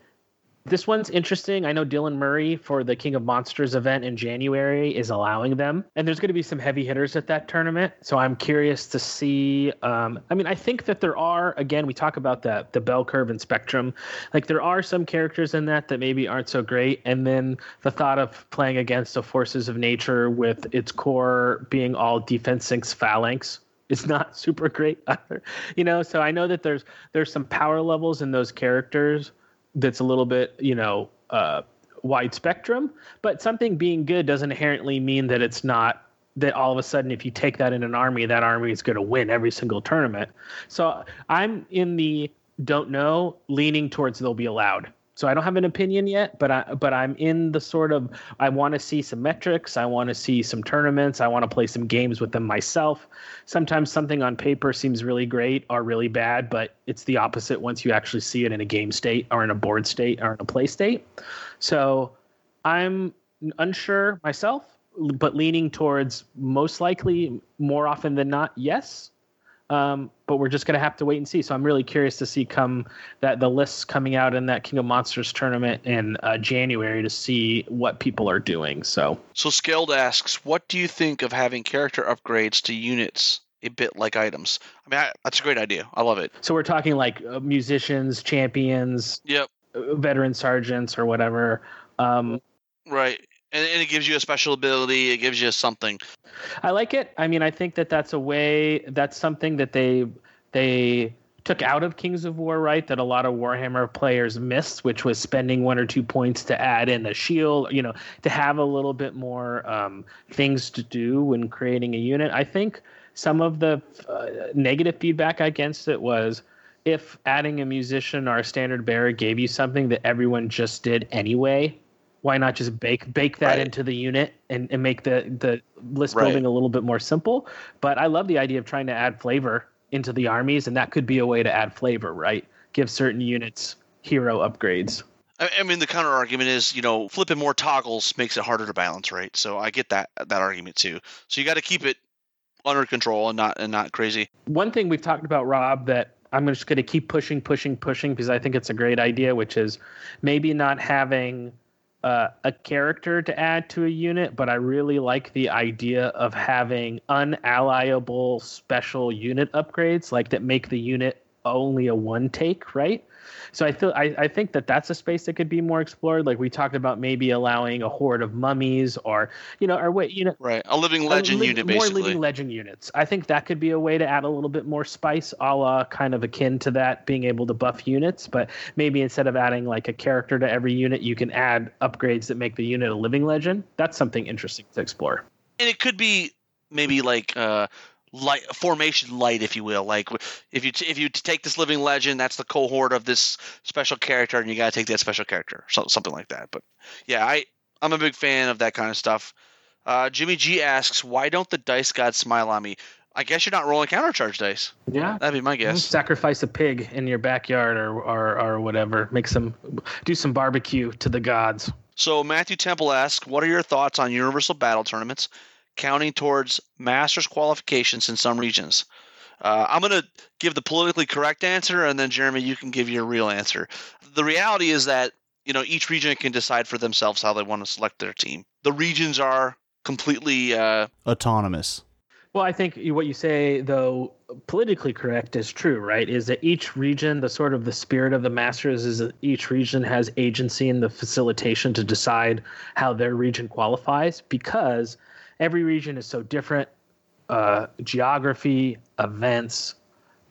This one's interesting. I know Dylan Murray for the King of Monsters event in January is allowing them, and there's going to be some heavy hitters at that tournament. So I'm curious to see. Um, I mean, I think that there are. Again, we talk about the the bell curve and spectrum. Like there are some characters in that that maybe aren't so great, and then the thought of playing against the forces of nature with its core being all defense sinks phalanx is not super great either. You know, so I know that there's there's some power levels in those characters that's a little bit, you know, uh, wide spectrum, but something being good doesn't inherently mean that it's not that all of a sudden if you take that in an army that army is going to win every single tournament. So i'm in the don't know leaning towards they'll be allowed so I don't have an opinion yet, but I but I'm in the sort of I want to see some metrics, I want to see some tournaments, I want to play some games with them myself. Sometimes something on paper seems really great or really bad, but it's the opposite once you actually see it in a game state or in a board state or in a play state. So I'm unsure myself, but leaning towards most likely more often than not, yes. Um, but we're just going to have to wait and see. So I'm really curious to see come that the lists coming out in that King of Monsters tournament in uh, January to see what people are doing. So,
so Skeld asks, what do you think of having character upgrades to units? A bit like items. I mean, I, that's a great idea. I love it.
So we're talking like uh, musicians, champions,
yep,
uh, veteran sergeants, or whatever. Um,
right and, and it gives you a special ability. It gives you something.
I like it. I mean, I think that that's a way. That's something that they they took out of Kings of War, right? That a lot of Warhammer players missed, which was spending one or two points to add in a shield, you know, to have a little bit more um, things to do when creating a unit. I think some of the uh, negative feedback against it was if adding a musician or a standard bearer gave you something that everyone just did anyway, why not just bake bake that right. into the unit and, and make the the list right. building a little bit more simple but i love the idea of trying to add flavor into the armies and that could be a way to add flavor right give certain units hero upgrades
I mean, the counter argument is, you know, flipping more toggles makes it harder to balance, right? So I get that that argument too. So you got to keep it under control and not and not crazy.
One thing we've talked about, Rob, that I'm just going to keep pushing, pushing, pushing because I think it's a great idea, which is maybe not having uh, a character to add to a unit, but I really like the idea of having unallyable special unit upgrades, like that make the unit only a one take, right? So I feel I, I think that that's a space that could be more explored. Like we talked about, maybe allowing a horde of mummies, or you know, or wait, you know,
right, a living legend a li- unit, basically.
more living legend units. I think that could be a way to add a little bit more spice, a la kind of akin to that, being able to buff units. But maybe instead of adding like a character to every unit, you can add upgrades that make the unit a living legend. That's something interesting to explore.
And it could be maybe like uh light formation light if you will. Like if you if you take this living legend that's the cohort of this special character and you got to take that special character so, something like that. But yeah i i'm a big fan of that kind of stuff. Uh, jimmy g asks why don't the dice gods smile on me? I guess you're not rolling countercharge dice.
Yeah.
That'd be my guess.
sacrifice a pig in your backyard or or, or whatever. Make some do some barbecue to the gods.
So matthew temple asks what are your thoughts on universal battle tournaments counting towards master's qualifications in some regions. Uh, I'm going to give the politically correct answer, and then Jeremy, you can give your real answer. The reality is that you know each region can decide for themselves how they want to select their team. The regions are completely uh,
autonomous.
Well, I think what you say, though, politically correct is true, right? Is that each region, the sort of the spirit of the masters is that each region has agency in the facilitation to decide how their region qualifies because every region is so different. Uh, geography, events,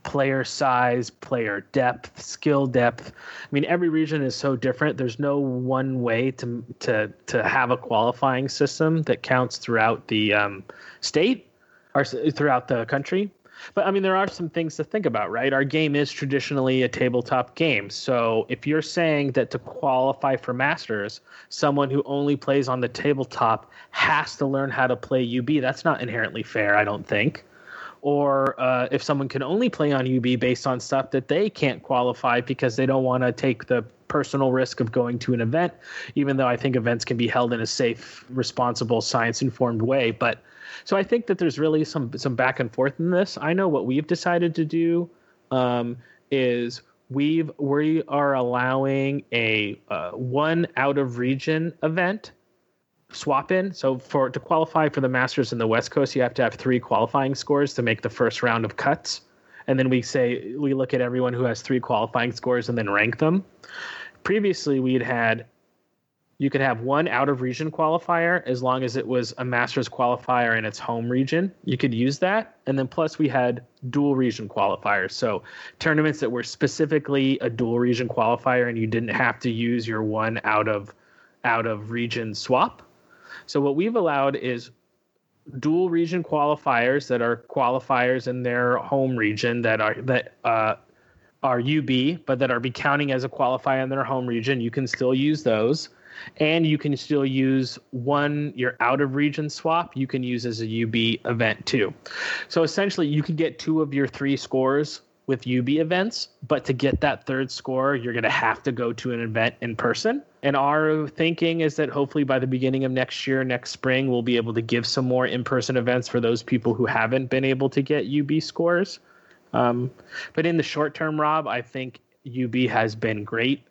player size, player depth, skill depth. I mean, every region is so different. There's no one way to to to have a qualifying system that counts throughout the um, state or throughout the country. But I mean, there are some things to think about, right? Our game is traditionally a tabletop game. So if you're saying that to qualify for Masters, someone who only plays on the tabletop has to learn how to play UB, that's not inherently fair, I don't think. Or uh, if someone can only play on UB based on stuff that they can't qualify because they don't want to take the personal risk of going to an event, even though I think events can be held in a safe, responsible, science informed way. But so I think that there's really some some back and forth in this. I know what we've decided to do um, is we've we are allowing a uh, one out of region event swap in. So for to qualify for the Masters in the West Coast, you have to have three qualifying scores to make the first round of cuts. And then we say we look at everyone who has three qualifying scores and then rank them. Previously, we had had you could have one out of region qualifier as long as it was a Masters qualifier in its home region. You could use that. And then plus we had dual region qualifiers. So tournaments that were specifically a dual region qualifier and you didn't have to use your one out of out of region swap. So what we've allowed is dual region qualifiers that are qualifiers in their home region that are that uh, are UB, but that are be counting as a qualifier in their home region. You can still use those, and you can still use one your out of region swap. You can use as a UB event too. So essentially, you can get two of your three scores with UB events, but to get that third score, you're going to have to go to an event in person. And our thinking is that hopefully by the beginning of next year, next spring, we'll be able to give some more in person events for those people who haven't been able to get UB scores. Um, but in the short term, Rob, I think UB has been great,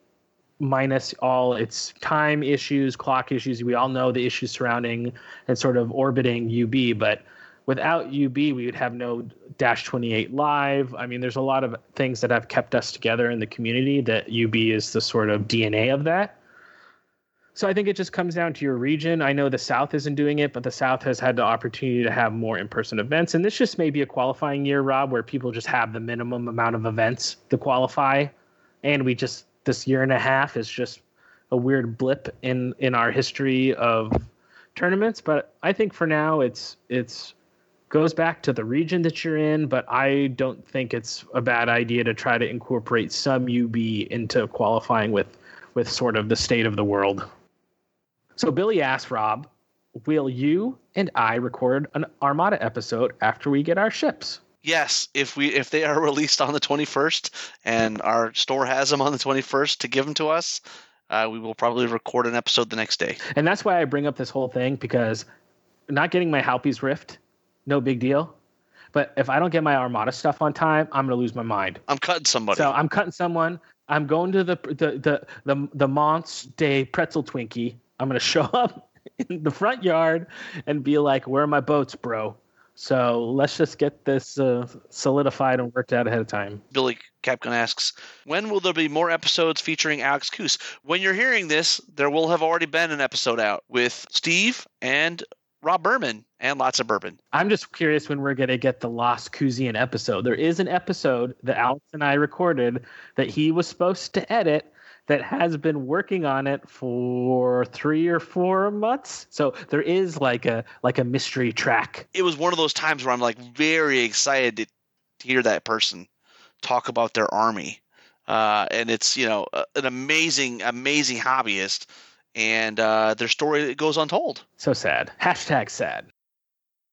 minus all its time issues, clock issues. We all know the issues surrounding and sort of orbiting UB, but without UB, we would have no Dash 28 Live. I mean, there's a lot of things that have kept us together in the community that UB is the sort of DNA of that. So I think it just comes down to your region. I know the South isn't doing it, but the South has had the opportunity to have more in-person events, and this just may be a qualifying year, Rob, where people just have the minimum amount of events to qualify, and we just this year and a half is just a weird blip in in our history of tournaments. But I think for now, it's it's goes back to the region that you're in, but I don't think it's a bad idea to try to incorporate some UB into qualifying with with sort of the state of the world. So Billy asked Rob, "Will you and I record an Armada episode after we get our ships?"
Yes, if we if they are released on the 21st and our store has them on the 21st to give them to us, uh, we will probably record an episode the next day.
And that's why I bring up this whole thing because not getting my Halpi's Rift no big deal. But if I don't get my Armada stuff on time, I'm gonna lose my mind.
I'm cutting somebody.
So I'm cutting someone. I'm going to the the the the, the Monts Day Pretzel Twinkie. I'm gonna show up in the front yard and be like, "Where are my boats, bro?" So let's just get this uh, solidified and worked out ahead of time.
Billy Capcom asks, when will there be more episodes featuring Alex Coos? When you're hearing this, there will have already been an episode out with Steve and Rob Berman and lots of bourbon.
I'm just curious when we're going to get the Lost Kouzian episode. There is an episode that Alex and I recorded that he was supposed to edit that has been working on it for three or four months. So there is like a like a mystery track.
It was one of those times where I'm like very excited to hear that person talk about their army. Uh, and it's you know an amazing amazing hobbyist and uh, their story goes untold.
So sad. Hashtag sad.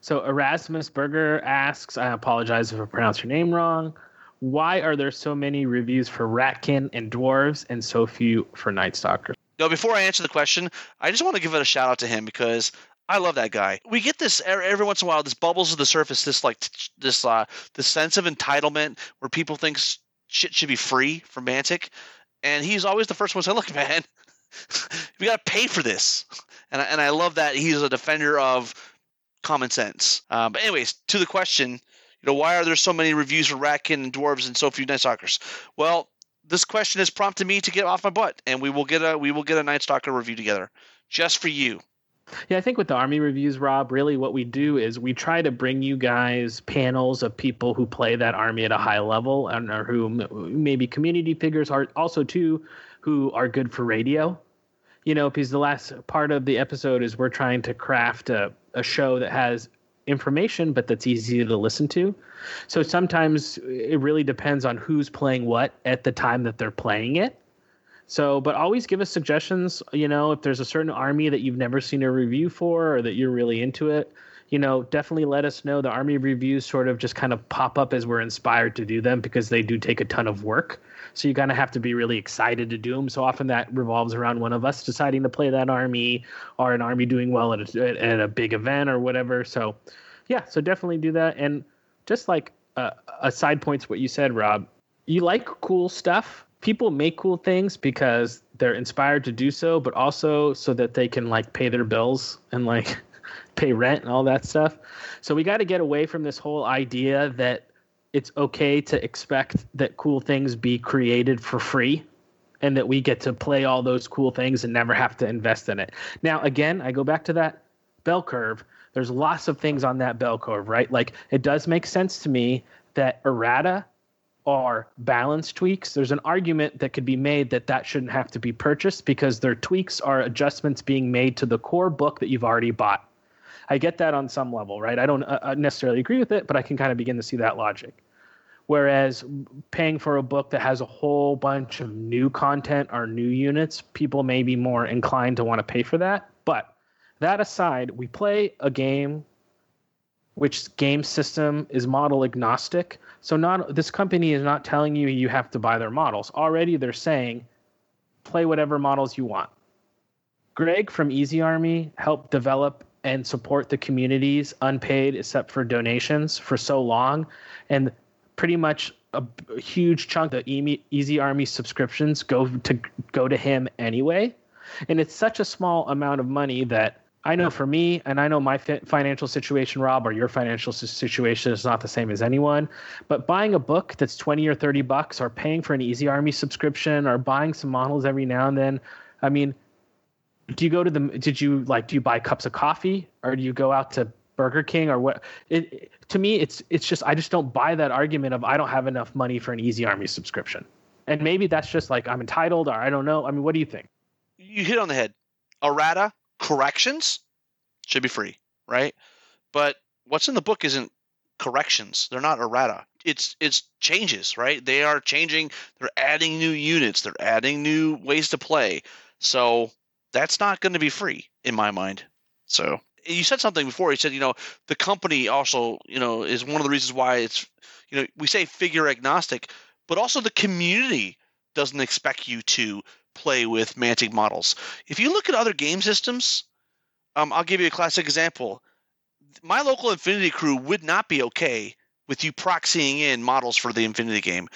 So Erasmus Berger asks, I apologize if I pronounced your name wrong. Why are there so many reviews for Ratkin and Dwarves and so few for Night Stalkers?
No, before I answer the question, I just want to give it a shout out to him because I love that guy. We get this every once in a while. This bubbles to the surface. This like this uh this sense of entitlement where people think shit should be free from Mantic, and he's always the first one to say, "Look, man, we got to pay for this. And I, and I love that he's a defender of common sense. Uh, but anyways, to the question, you know, why are there so many reviews for Ratkin and Dwarves and so few Night Stalkers? Well, this question has prompted me to get off my butt, and we will get a we will get a Night Stalker review together just for you.
Yeah, I think with the Army reviews, Rob, really what we do is we try to bring you guys panels of people who play that Army at a high level and or who maybe community figures are also too who are good for radio. You know, because the last part of the episode is we're trying to craft a, a show that has information, but that's easy to listen to. So sometimes it really depends on who's playing what at the time that they're playing it. So, but always give us suggestions. You know, if there's a certain army that you've never seen a review for or that you're really into it, you know, definitely let us know. The army reviews sort of just kind of pop up as we're inspired to do them because they do take a ton of work. So you kind of have to be really excited to do them. So often that revolves around one of us deciding to play that army or an army doing well at a, at a big event or whatever. So, yeah, so definitely do that. And just like uh, a side point to what you said, Rob, you like cool stuff. People make cool things because they're inspired to do so, but also so that they can like pay their bills and like pay rent and all that stuff. So we got to get away from this whole idea that it's okay to expect that cool things be created for free and that we get to play all those cool things and never have to invest in it. Now, again, I go back to that bell curve. There's lots of things on that bell curve, right? Like it does make sense to me that errata are balance tweaks. There's an argument that could be made that that shouldn't have to be purchased because their tweaks are adjustments being made to the core book that you've already bought. I get that on some level, right? I don't uh, uh necessarily agree with it, but I can kind of begin to see that logic. Whereas paying for a book that has a whole bunch of new content or new units, people may be more inclined to want to pay for that. But that aside, we play a game which game system is model agnostic. So not this company is not telling you you have to buy their models. Already they're saying play whatever models you want. Greg from Easy Army helped develop and support the communities unpaid except for donations for so long and pretty much a, a huge chunk of Easy Army subscriptions go to go to him anyway. And it's such a small amount of money that I know for me, and I know my financial situation, Rob, or your financial situation is not the same as anyone. But buying a book that's 20 or 30 bucks, or paying for an Easy Army subscription, or buying some models every now and then, I mean, do you go to the, did you like, do you buy cups of coffee, or do you go out to Burger King, or what? It, it to me, it's it's just I just don't buy that argument of I don't have enough money for an Easy Army subscription. And maybe that's just like I'm entitled, or I don't know. I mean, what do you think?
You hit on the head. Errata corrections should be free, right? But what's in the book isn't corrections. They're not errata. It's it's changes, right? They are changing. They're adding new units. They're adding new ways to play. So that's not going to be free in my mind. So you said something before. You said you know the company also you know is one of the reasons why it's you know we say figure agnostic, but also the community doesn't expect you to play with Mantic models. If you look at other game systems, um, I'll give you a classic example. My local Infinity crew would not be okay with you proxying in models for the Infinity game.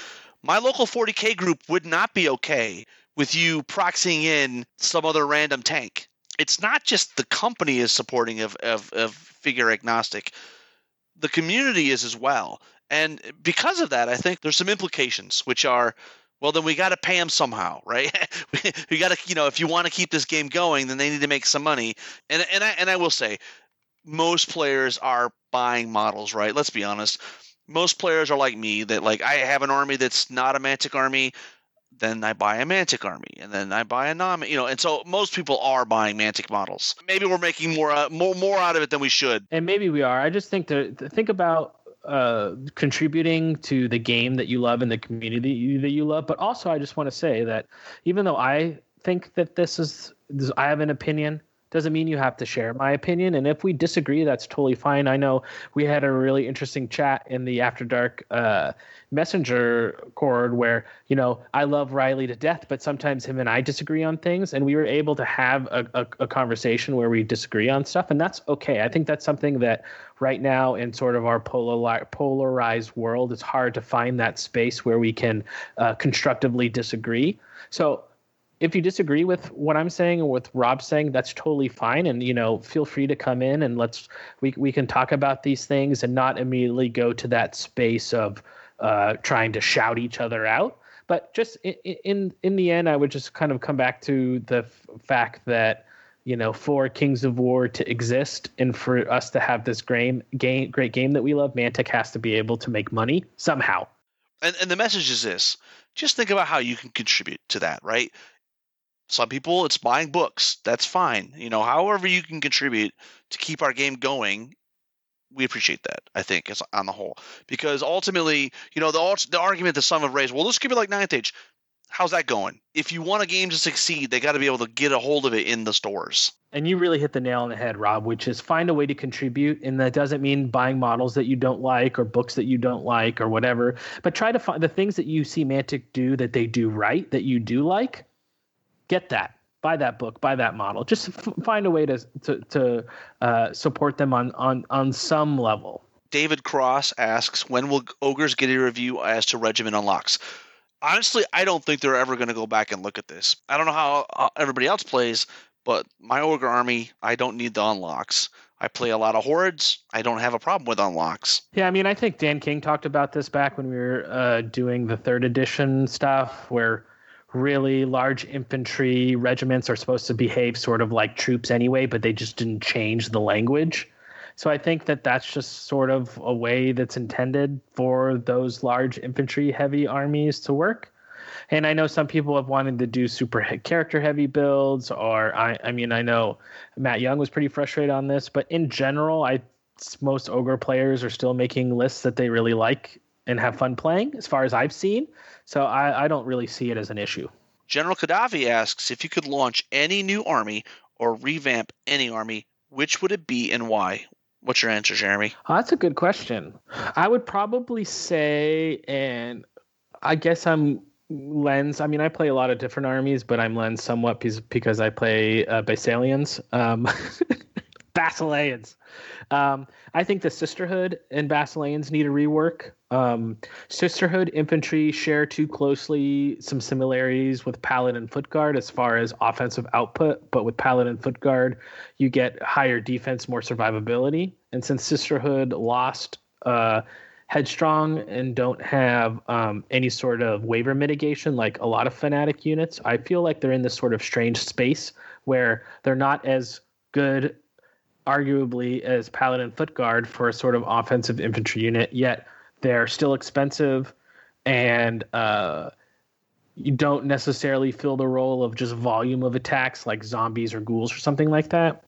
My local 40k group would not be okay with you proxying in some other random tank. It's not just the company is supporting of, of, of figure agnostic. The community is as well. And because of that, I think there's some implications, which are well then we got to pay them somehow right we, got to you know if you want to keep this game going then they need to make some money and and I and I will say most players are buying models right let's be honest most players are like me that like I have an army that's not a Mantic army then I buy a Mantic army, and then I buy a non, you know, and so most people are buying Mantic models. Maybe we're making more, uh, more, more out of it than we should.
And maybe we are. I just think to, to think about uh, contributing to the game that you love and the community that you love. But also, I just want to say that even though I think that this is, this, I have an opinion, doesn't mean you have to share my opinion. And if we disagree, that's totally fine. I know we had a really interesting chat in the After Dark uh, messenger cord where, you know, I love Riley to death, but sometimes him and I disagree on things. And we were able to have a, a, a conversation where we disagree on stuff. And that's okay. I think that's something that right now in sort of our polarized world, it's hard to find that space where we can uh, constructively disagree. So if you disagree with what I'm saying or with Rob saying, that's totally fine. And you know, feel free to come in and let's we we can talk about these things and not immediately go to that space of uh, trying to shout each other out. But just in, in in the end, I would just kind of come back to the f- fact that you know, for Kings of War to exist and for us to have this great game, great game that we love, Mantic has to be able to make money somehow.
And, and the message is this: just think about how you can contribute to that, right? Some people it's buying books. That's fine. You know, however you can contribute to keep our game going, we appreciate that. I think as on the whole, because ultimately, you know, the the argument that some have raised, well, let's it like Ninth Age. How's that going? If you want a game to succeed, they got to be able to get a hold of it in the stores.
And you really hit the nail on the head, Rob, which is find a way to contribute. And that doesn't mean buying models that you don't like or books that you don't like or whatever, but try to find the things that you see Mantic do that they do right, that you do like get that buy that book buy that model just f- find a way to to, to uh, support them on on on some level
David Cross asks, when will Ogres get a review as to regiment unlocks? Honestly, I don't think they're ever going to go back and look at this. I don't know how uh, everybody else plays, but my Ogre army, I don't need the unlocks. I play a lot of hordes. I don't have a problem with unlocks.
Yeah, I mean, I think Dan King talked about this back when we were uh, doing the third edition stuff, where really large infantry regiments are supposed to behave sort of like troops anyway, but they just didn't change the language. So I think that that's just sort of a way that's intended for those large infantry heavy armies to work. And I know some people have wanted to do super character heavy builds, or I, I mean, I know Matt Young was pretty frustrated on this, but in general, I most ogre players are still making lists that they really like and have fun playing, as far as I've seen. So I, I don't really see it as an issue.
General Gaddafi asks if you could launch any new army or revamp any army, which would it be and why? What's your answer, Jeremy?
Oh, that's a good question. I would probably say, and I guess I'm lens. I mean, I play a lot of different armies, but I'm lens somewhat because, because I play uh, Basalians. Um, Basileans. Um, I think the Sisterhood and Basileans need a rework. Um, Sisterhood infantry share too closely some similarities with Paladin Foot Guard as far as offensive output, but with Paladin Foot Guard, you get higher defense, more survivability. And since Sisterhood lost uh, Headstrong and don't have um, any sort of waver mitigation like a lot of Fanatic units, I feel like they're in this sort of strange space where they're not as good arguably as Paladin Foot Guard for a sort of offensive infantry unit, yet they're still expensive and uh, you don't necessarily fill the role of just volume of attacks like zombies or ghouls or something like that.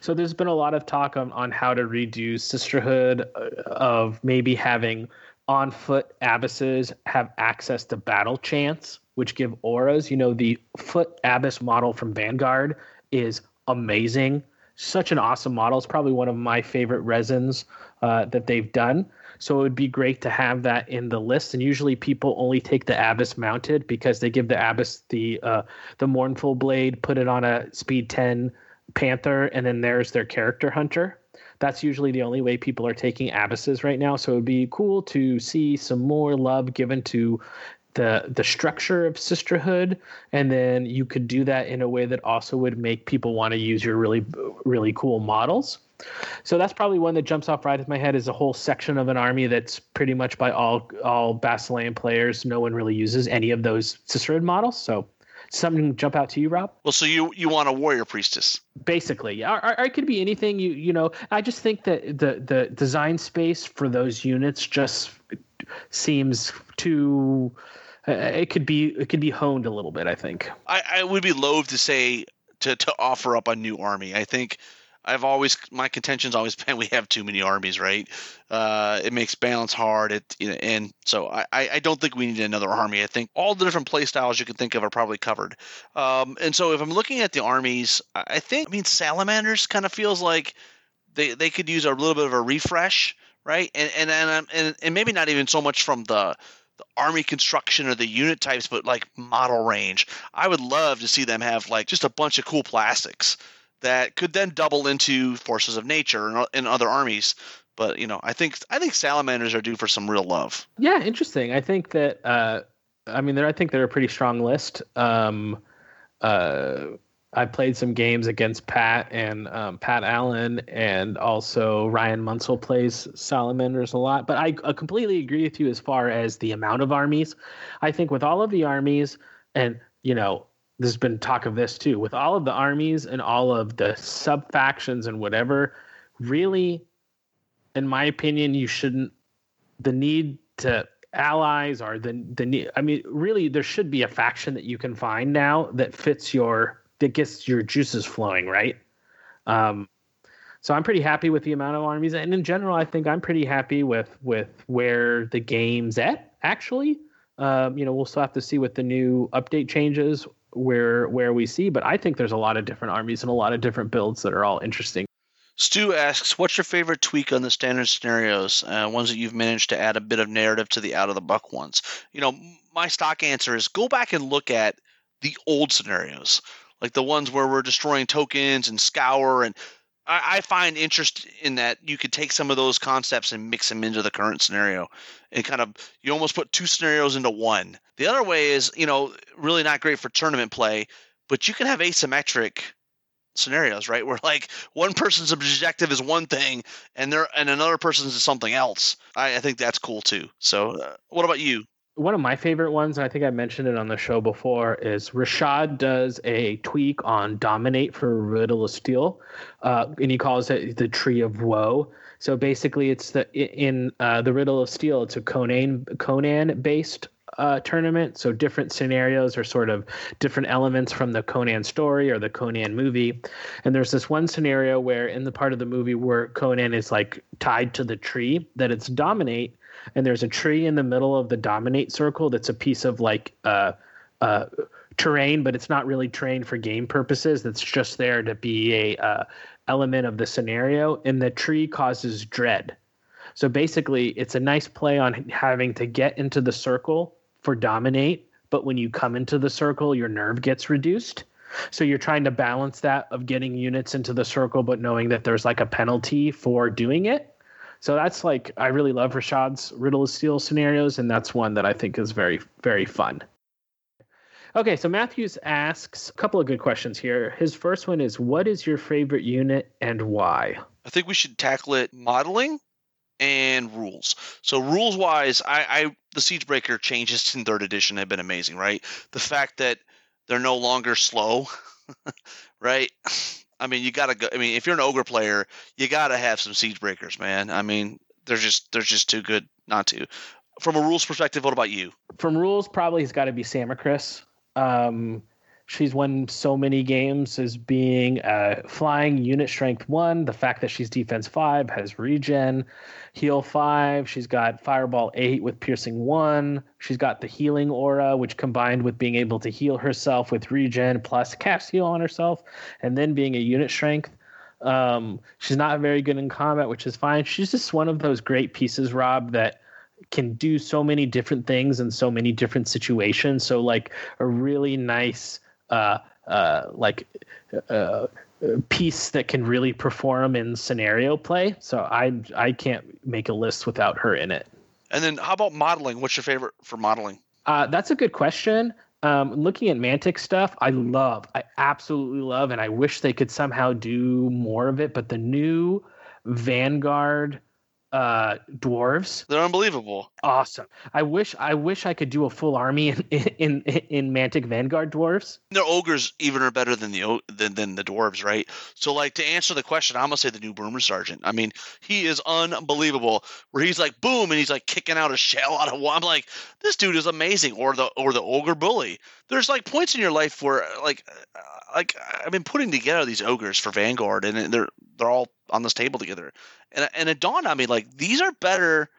So there's been a lot of talk on, on how to redo Sisterhood uh, of maybe having on foot abbesses have access to battle chance, which give auras. You know, the foot abbess model from Vanguard is amazing such an awesome model. It's probably one of my favorite resins uh, that they've done. So it would be great to have that in the list. And usually people only take the Abbess mounted because they give the Abbess the uh, the Mournful Blade, put it on a Speed 10 Panther, and then there's their character hunter. That's usually the only way people are taking abbesses right now. So it would be cool to see some more love given to the the structure of sisterhood and then you could do that in a way that also would make people want to use your really really cool models so that's probably one that jumps off right in my head is a whole section of an army that's pretty much by all all Basilean players no one really uses any of those sisterhood models so something jump out to you rob
well so you you want a warrior priestess
basically yeah or, or, it could be anything you you know i just think that the the design space for those units just seems too uh, it could be it could be honed a little bit. I think.
I, I would be loath to say to to offer up a new army. I think I've always my contention's always been we have too many armies, right? Uh, it makes balance hard. It you know, and so I I don't think we need another army. I think all the different play styles you can think of are probably covered. Um, and so if I'm looking at the armies, I think I mean salamanders kind of feels like they they could use a little bit of a refresh, right? And and and and, and maybe not even so much from the the army construction or the unit types, but like model range. I would love to see them have like just a bunch of cool plastics that could then double into forces of nature and, other armies. But you know, I think I think salamanders are due for some real love.
Yeah, interesting. I think that uh, I mean, I think they're a pretty strong list. Um, uh, I played some games against Pat and um, Pat Allen, and also Ryan Munsell plays Salamanders a lot. But I, I completely agree with you as far as the amount of armies. I think with all of the armies, and you know, there's been talk of this too, with all of the armies and all of the sub factions and whatever, really, in my opinion, you shouldn't. The need to allies or the the need. I mean, really, there should be a faction that you can find now that fits your that gets your juices flowing, right? Um, so I'm pretty happy with the amount of armies, and in general, I think I'm pretty happy with with where the game's at. Actually, um, you know, we'll still have to see what the new update changes where where we see, but I think there's a lot of different armies and a lot of different builds that are all interesting.
Stu asks, "What's your favorite tweak on the standard scenarios? Uh, ones that you've managed to add a bit of narrative to the out of the buck ones?" You know, my stock answer is go back and look at the old scenarios like the ones where we're destroying tokens and scour and I, I find interest in that you could take some of those concepts and mix them into the current scenario, and kind of you almost put two scenarios into one. The other way is you know really not great for tournament play, but you can have asymmetric scenarios, right? Where like one person's objective is one thing, and there and another person's is something else. I, I think that's cool too. So, uh, what about you?
One of my favorite ones, and I think I mentioned it on the show before, is Rashad does a tweak on Dominate for Riddle of Steel, uh, and he calls it the Tree of Woe. So basically, it's the in uh, the Riddle of Steel. It's a Conan Conan based uh, tournament. So different scenarios are sort of different elements from the Conan story or the Conan movie. And there's this one scenario where in the part of the movie where Conan is like tied to the tree that it's dominate and there's a tree in the middle of the dominate circle that's a piece of like uh, uh, terrain, but it's not really terrain for game purposes. That's just there to be a uh, element of the scenario, and the tree causes dread. So basically, it's a nice play on having to get into the circle for dominate, but when you come into the circle, your nerve gets reduced. So you're trying to balance that of getting units into the circle, but knowing that there's like a penalty for doing it. So that's like I really love Rashad's Riddle of Steel scenarios, and that's one that I think is very very fun. Okay, so Matthews asks a couple of good questions here. His first one is, "What is your favorite unit and why?"
I think we should tackle it modeling and rules. So rules wise, I, I the Siegebreaker changes in third edition have been amazing, right? The fact that they're no longer slow, right? I mean, you gotta go. I mean, if you're an ogre player, you gotta have some siege breakers, man. I mean, they're just they're just too good not to. From a rules perspective, what about you?
From rules, probably has got to be Samacris. Um, she's won so many games as being uh, flying unit strength one. The fact that she's defense five has regen, heal five. She's got fireball eight with piercing one. She's got the healing aura, which combined with being able to heal herself with regen plus cast heal on herself, and then being a unit strength. Um, she's not very good in combat, which is fine. She's just one of those great pieces, Rob, that can do so many different things in so many different situations. So like a really nice uh, uh, like uh, piece that can really perform in scenario play. So I I can't make a list without her in it.
And then how about modeling? What's your favorite for modeling?
Uh, that's a good question. Um, looking at Mantic stuff, I love, I absolutely love, and I wish they could somehow do more of it. But the new Vanguard uh dwarves.
They're unbelievable.
Awesome. I wish i wish i could do a full army in in in mantic vanguard dwarves.
Their ogres even are better than the than, than the dwarves right? So like to answer the question i'm gonna say the new boomer sergeant. I mean he is unbelievable. Where he's like boom and he's like kicking out a shell out of one i'm like this dude is amazing. Or the or the ogre bully. There's like points in your life where like like i've been putting together these ogres for vanguard and they're they're all on this table together and and it dawned on me like these are better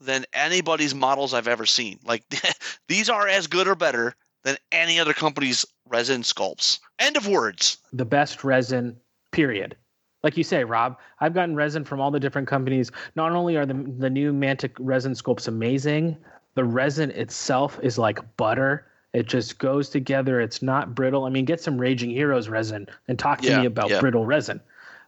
than anybody's models I've ever seen. Like these are as good or better than any other company's resin sculpts. End of words.
The best resin, period. Like you say, Rob, I've gotten resin from all the different companies. Not only are the the new Mantic resin sculpts amazing, the resin itself is like butter. It just goes together. It's not brittle. I mean, get some Raging Heroes resin and talk to yeah, me about yeah. brittle resin.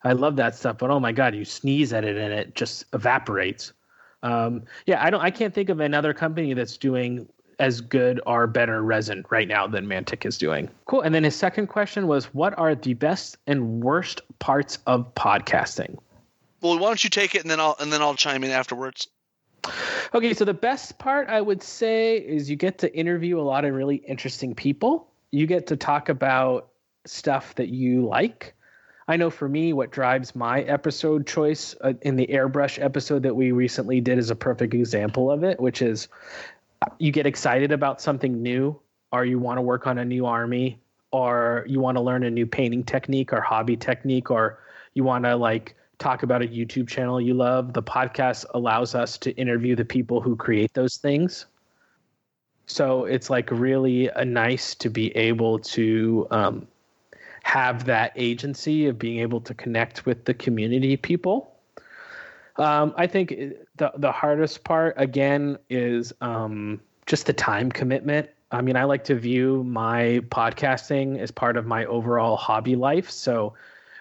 I love that stuff, but oh my god, you sneeze at it and it just evaporates. Um, yeah, I don't. I can't think of another company that's doing as good or better resin right now than Mantic is doing. Cool. And then his second question was, what are the best and worst parts of podcasting?
Well, why don't you take it and then I'll and then I'll chime in afterwards.
Okay, so the best part I would say is you get to interview a lot of really interesting people. You get to talk about stuff that you like. I know for me, what drives my episode choice uh, in the airbrush episode that we recently did is a perfect example of it, which is uh, you get excited about something new, or you want to work on a new army, or you want to learn a new painting technique or hobby technique, or you want to like talk about a YouTube channel you love. The podcast allows us to interview the people who create those things. So it's like really uh, nice to be able to um, have that agency of being able to connect with the community people. Um, I think the the hardest part again is um, just the time commitment. I mean, I like to view my podcasting as part of my overall hobby life. So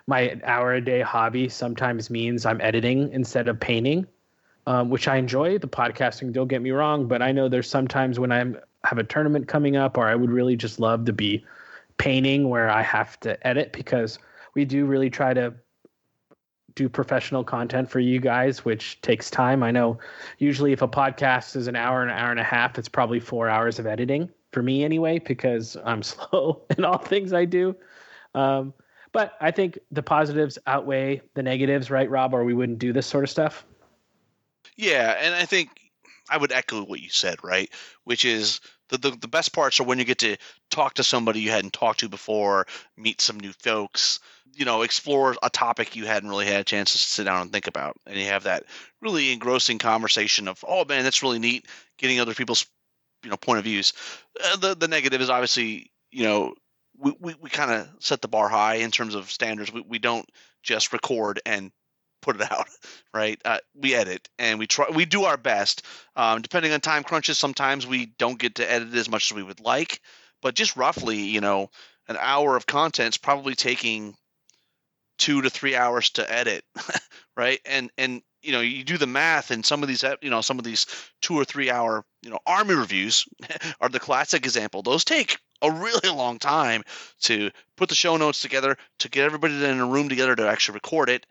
my hour a day hobby sometimes means I'm editing instead of painting, um, which I enjoy. The podcasting, don't get me wrong, but I know there's sometimes when I have a tournament coming up, or I would really just love to be painting where I have to edit because we do really try to do professional content for you guys, which takes time. I know usually if a podcast is an hour, an hour and a half, it's probably four hours of editing for me anyway, because I'm slow in all things I do. Um, but I think the positives outweigh the negatives, right, Rob? Or we wouldn't do this sort of stuff.
Yeah, and I think I would echo what you said, right? Which is the, the, the best parts are when you get to talk to somebody you hadn't talked to before, meet some new folks, you know, explore a topic you hadn't really had a chance to sit down and think about. And you have that really engrossing conversation of, oh man, that's really neat, getting other people's, you know, point of views. Uh, the, the negative is obviously, you know, we, we, we kind of set the bar high in terms of standards. We, we don't just record and put it out, right? Uh, we edit and we try, we do our best. Um, depending on time crunches, sometimes we don't get to edit as much as we would like, but just roughly, you know, an hour of content is probably taking two to three hours to edit, right? And and you know you do the math, and some of these you know some of these two or three hour you know army reviews are the classic example. Those take a really long time to put the show notes together, to get everybody in a room together to actually record it,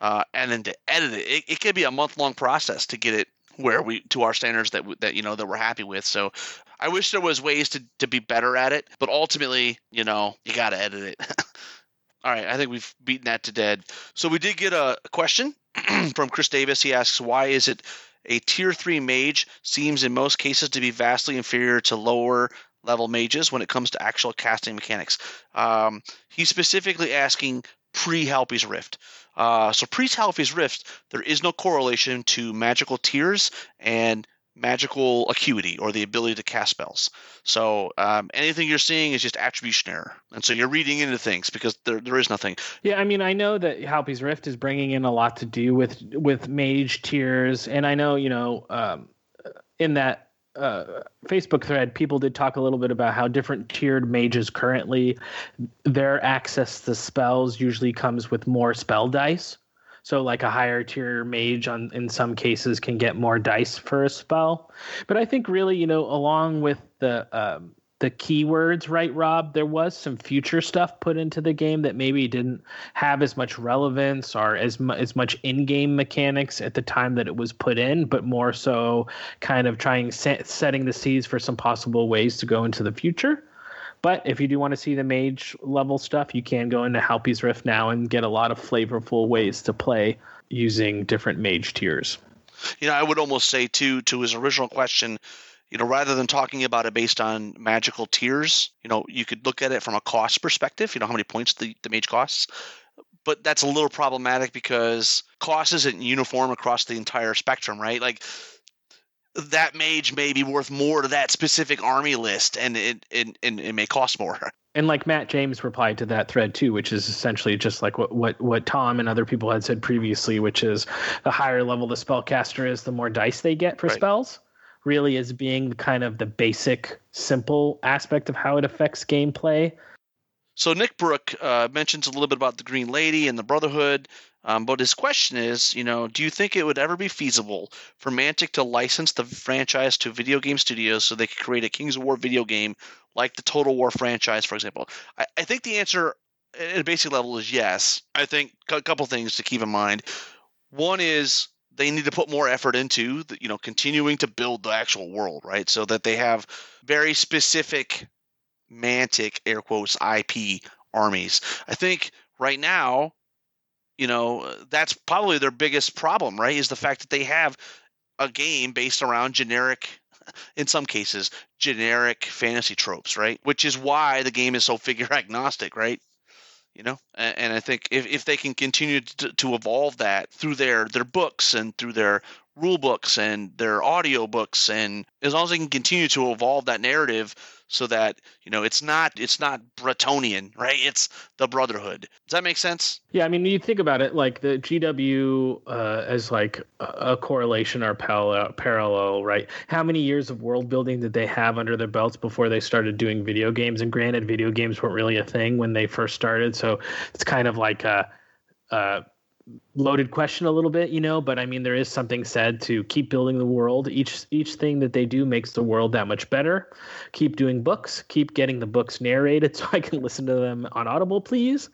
uh, and then to edit it. It, it can be a month long process to get it where we to our standards that that you know that we're happy with. So I wish there was ways to to be better at it, but ultimately, you know, you got to edit it. All right, I think we've beaten that to dead. So we did get a question from Chris Davis. He asks, "Why is it a tier three mage seems in most cases to be vastly inferior to lower level mages when it comes to actual casting mechanics?" Um, he's specifically asking pre Halpi's Rift. Uh, so pre Halpi's Rift, there is no correlation to magical tiers and magical acuity or the ability to cast spells. So um, anything you're seeing is just attribution error, and so you're reading into things because there there is nothing.
Yeah, I mean, I know that Halpi's Rift is bringing in a lot to do with with mage tiers, and I know you know um, in that. Uh, Facebook thread, people did talk a little bit about how different tiered mages currently, their access to spells usually comes with more spell dice. So like a higher tier mage on in some cases can get more dice for a spell. But I think really, you know, along with the um, the keywords, right, Rob? There was some future stuff put into the game that maybe didn't have as much relevance or as mu- as much in-game mechanics at the time that it was put in, but more so kind of trying set, setting the seeds for some possible ways to go into the future. But if you do want to see the mage level stuff, you can go into Halpi's Rift now and get a lot of flavorful ways to play using different mage tiers.
You know, I would almost say too to his original question, you know, rather than talking about it based on magical tiers, you know, you could look at it from a cost perspective. You know how many points the, the mage costs. But that's a little problematic because cost isn't uniform across the entire spectrum, right? Like that mage may be worth more to that specific army list and it, it, and it may cost more.
And like Matt James replied to that thread too, which is essentially just like what, what, what Tom and other people had said previously, which is the higher level the spellcaster is, the more dice they get for right. spells. Really is being kind of the basic, simple aspect of how it affects gameplay.
So Nick Brook uh, mentions a little bit about the Green Lady and the Brotherhood. Um, but his question is, you know, do you think it would ever be feasible for Mantic to license the franchise to video game studios so they could create a Kings of War video game like the Total War franchise, for example? I, I think the answer at a basic level is yes. I think a couple things to keep in mind. One is they need to put more effort into, the, you know, continuing to build the actual world, right? So that they have very specific Mantic air quotes IP armies. I think right now you know that's probably their biggest problem right is the fact that they have a game based around generic in some cases generic fantasy tropes right which is why the game is so figure agnostic right you know? And, and i think if, if they can continue to, to evolve that through their their books and through their rule books and their audio books and as long as they can continue to evolve that narrative so that you know it's not it's not Bretonnian right? It's the Brotherhood. Does that make sense?
Yeah, I mean, you think about it like the GW uh, as like a correlation or parallel, parallel, right? How many years of world building did they have under their belts before they started doing video games? And granted, video games weren't really a thing when they first started, so it's kind of like a uh, loaded question a little bit, you know, but I mean there is something said to keep building the world. Each each thing that they do makes the world that much better. Keep doing books, keep getting the books narrated so I can listen to them on Audible, please.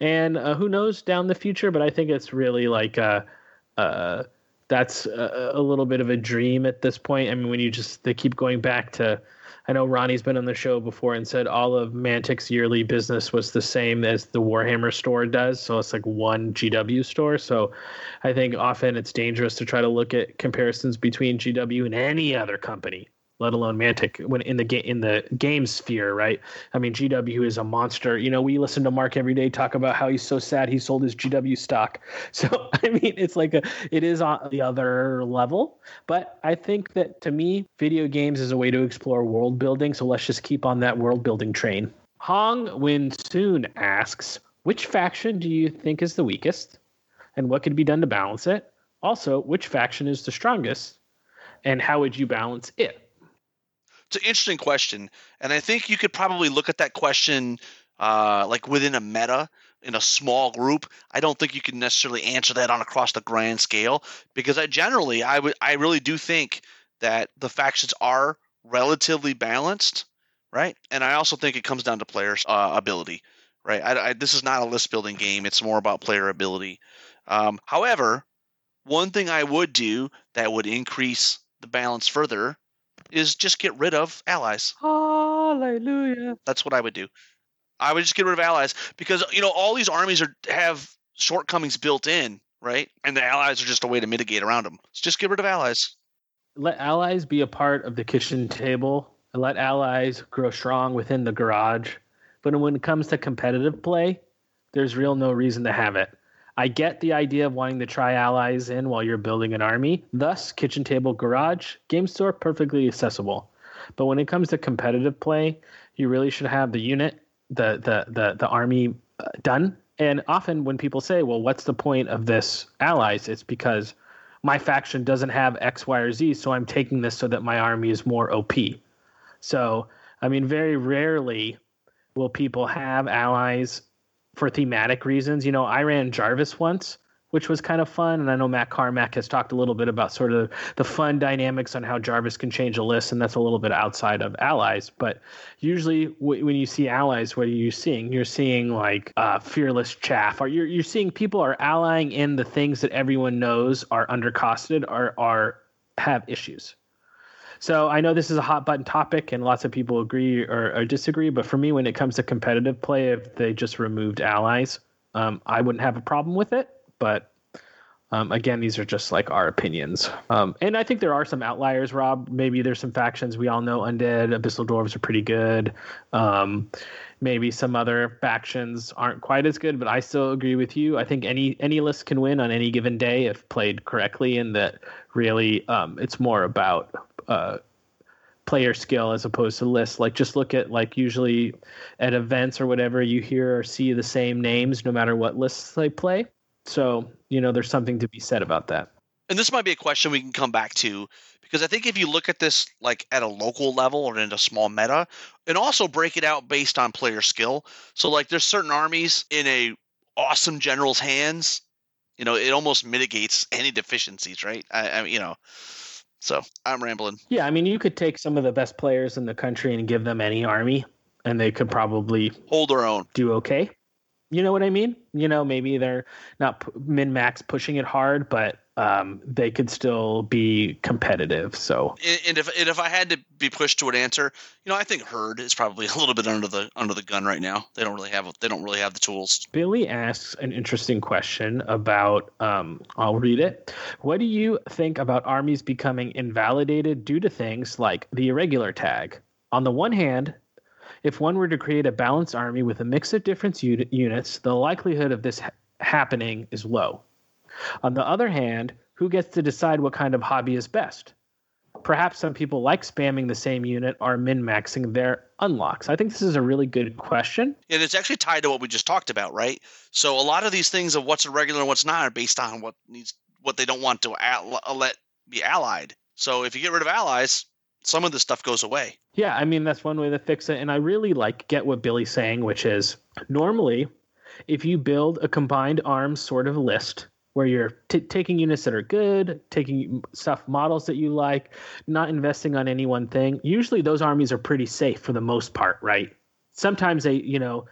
And uh, who knows down the future, but I think it's really like uh, uh, that's a, a little bit of a dream at this point. I mean, when you just they keep going back to I know Ronnie's been on the show before and said all of Mantic's yearly business was the same as the Warhammer store does. So it's like one GW store. So I think often it's dangerous to try to look at comparisons between GW and any other company let alone Mantic when in the game in the game sphere, right? I mean, GW is a monster. You know, we listen to Mark every day talk about how he's so sad he sold his GW stock. So I mean, it's like a it is on the other level. But I think that to me, video games is a way to explore world building. So let's just keep on that world building train. Hong Win Soon asks, which faction do you think is the weakest, and what could be done to balance it? Also, which faction is the strongest, and how would you balance it?
It's an interesting question, and I think you could probably look at that question uh, like within a meta in a small group. I don't think you can necessarily answer that on across the grand scale because I generally I would I really do think that the factions are relatively balanced, right? And I also think it comes down to players' uh, ability, right? I, I, this is not a list building game; it's more about player ability. Um, however, one thing I would do that would increase the balance further is just get rid of allies.
Hallelujah.
That's what I would do. I would just get rid of allies because you know all these armies are have shortcomings built in, right? And the allies are just a way to mitigate around them. So just get rid of allies.
Let allies be a part of the kitchen table. And let allies grow strong within the garage. But when it comes to competitive play, there's real no reason to have it. I get the idea of wanting to try allies in while you're building an army. Thus, kitchen table, garage, game store, perfectly accessible. But when it comes to competitive play, you really should have the unit, the the the the army uh, done. And often when people say, "Well, what's the point of this allies?" It's because my faction doesn't have X, Y, or Z, so I'm taking this so that my army is more OP. So, I mean, very rarely will people have allies for thematic reasons. You know, I ran Jarvis once, which was kind of fun. And I know Matt Carmack has talked a little bit about sort of the fun dynamics on how Jarvis can change a list, and that's a little bit outside of allies. But usually, w- when you see allies, what are you seeing? You're seeing like uh, fearless chaff, or you're you're seeing people are allying in the things that everyone knows are undercosted or are have issues. So I know this is a hot button topic, and lots of people agree or, or disagree. But for me, when it comes to competitive play, if they just removed allies, um, I wouldn't have a problem with it. But um, again, these are just like our opinions. Um, and I think there are some outliers, Rob. Maybe there's some factions we all know undead, abyssal dwarves are pretty good. Um, maybe some other factions aren't quite as good, but I still agree with you. I think any any list can win on any given day if played correctly, and that really um, it's more about uh, player skill as opposed to lists. Like just look at like usually at events or whatever you hear or see the same names no matter what lists they play. So you know there's something to be said about that.
And this might be a question we can come back to because I think if you look at this like at a local level or in a small meta, and also break it out based on player skill. So like there's certain armies in a awesome general's hands, you know, it almost mitigates any deficiencies, right? I, I you know, so I'm rambling.
Yeah, I mean, you could take some of the best players in the country and give them any army, and they could probably
hold their own,
do okay. You know what I mean? You know, maybe they're not min max pushing it hard, but um, they could still be competitive. So,
and if and if I had to be pushed to an answer, you know, I think Herd is probably a little bit under the under the gun right now. They don't really have they don't really have the tools.
Billy asks an interesting question about. Um, I'll read it. What do you think about armies becoming invalidated due to things like the irregular tag? On the one hand, if one were to create a balanced army with a mix of different units, the likelihood of this ha- happening is low. On the other hand, who gets to decide what kind of hobby is best? Perhaps some people like spamming the same unit or min maxing their unlocks. I think this is a really good question.
And it's actually tied to what we just talked about, right? So a lot of these things of what's irregular and what's not are based on what needs what they don't want to uh, let be allied. So if you get rid of allies, some of this stuff goes away.
Yeah, I mean that's one way to fix it. And I really like get what Billy's saying, which is normally if you build a combined arms sort of list where you're t- taking units that are good, taking stuff models that you like, not investing on any one thing. Usually those armies are pretty safe for the most part, right? Sometimes they, you know,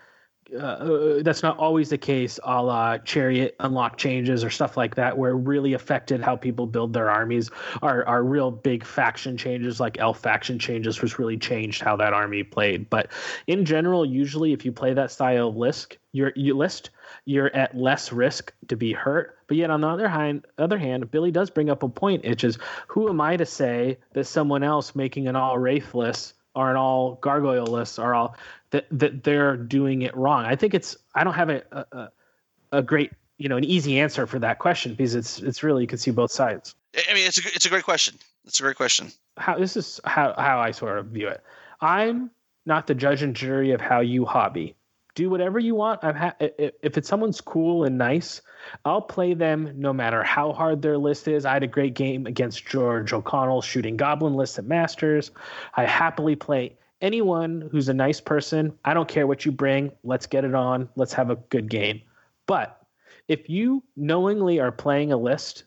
uh, that's not always the case, a la chariot unlock changes or stuff like that, where really affected how people build their armies. Are are real big faction changes, like elf faction changes, which really changed how that army played. But in general, usually if you play that style of list, your you list, you're at less risk to be hurt. But yet on the other hand, other hand, Billy does bring up a point, which is who am I to say that someone else making an all wraith list or an all gargoyle list or all that that they're doing it wrong. I think it's I don't have a, a a great you know an easy answer for that question because it's it's really you can see both sides.
I mean, it's a it's a great question. It's a great question.
How this is how how I sort of view it. I'm not the judge and jury of how you hobby. Do whatever you want. I'm ha- if it's someone's cool and nice, I'll play them no matter how hard their list is. I had a great game against George O'Connell shooting Goblin list at Masters. I happily play anyone who's a nice person, I don't care what you bring. Let's get it on. Let's have a good game. But if you knowingly are playing a list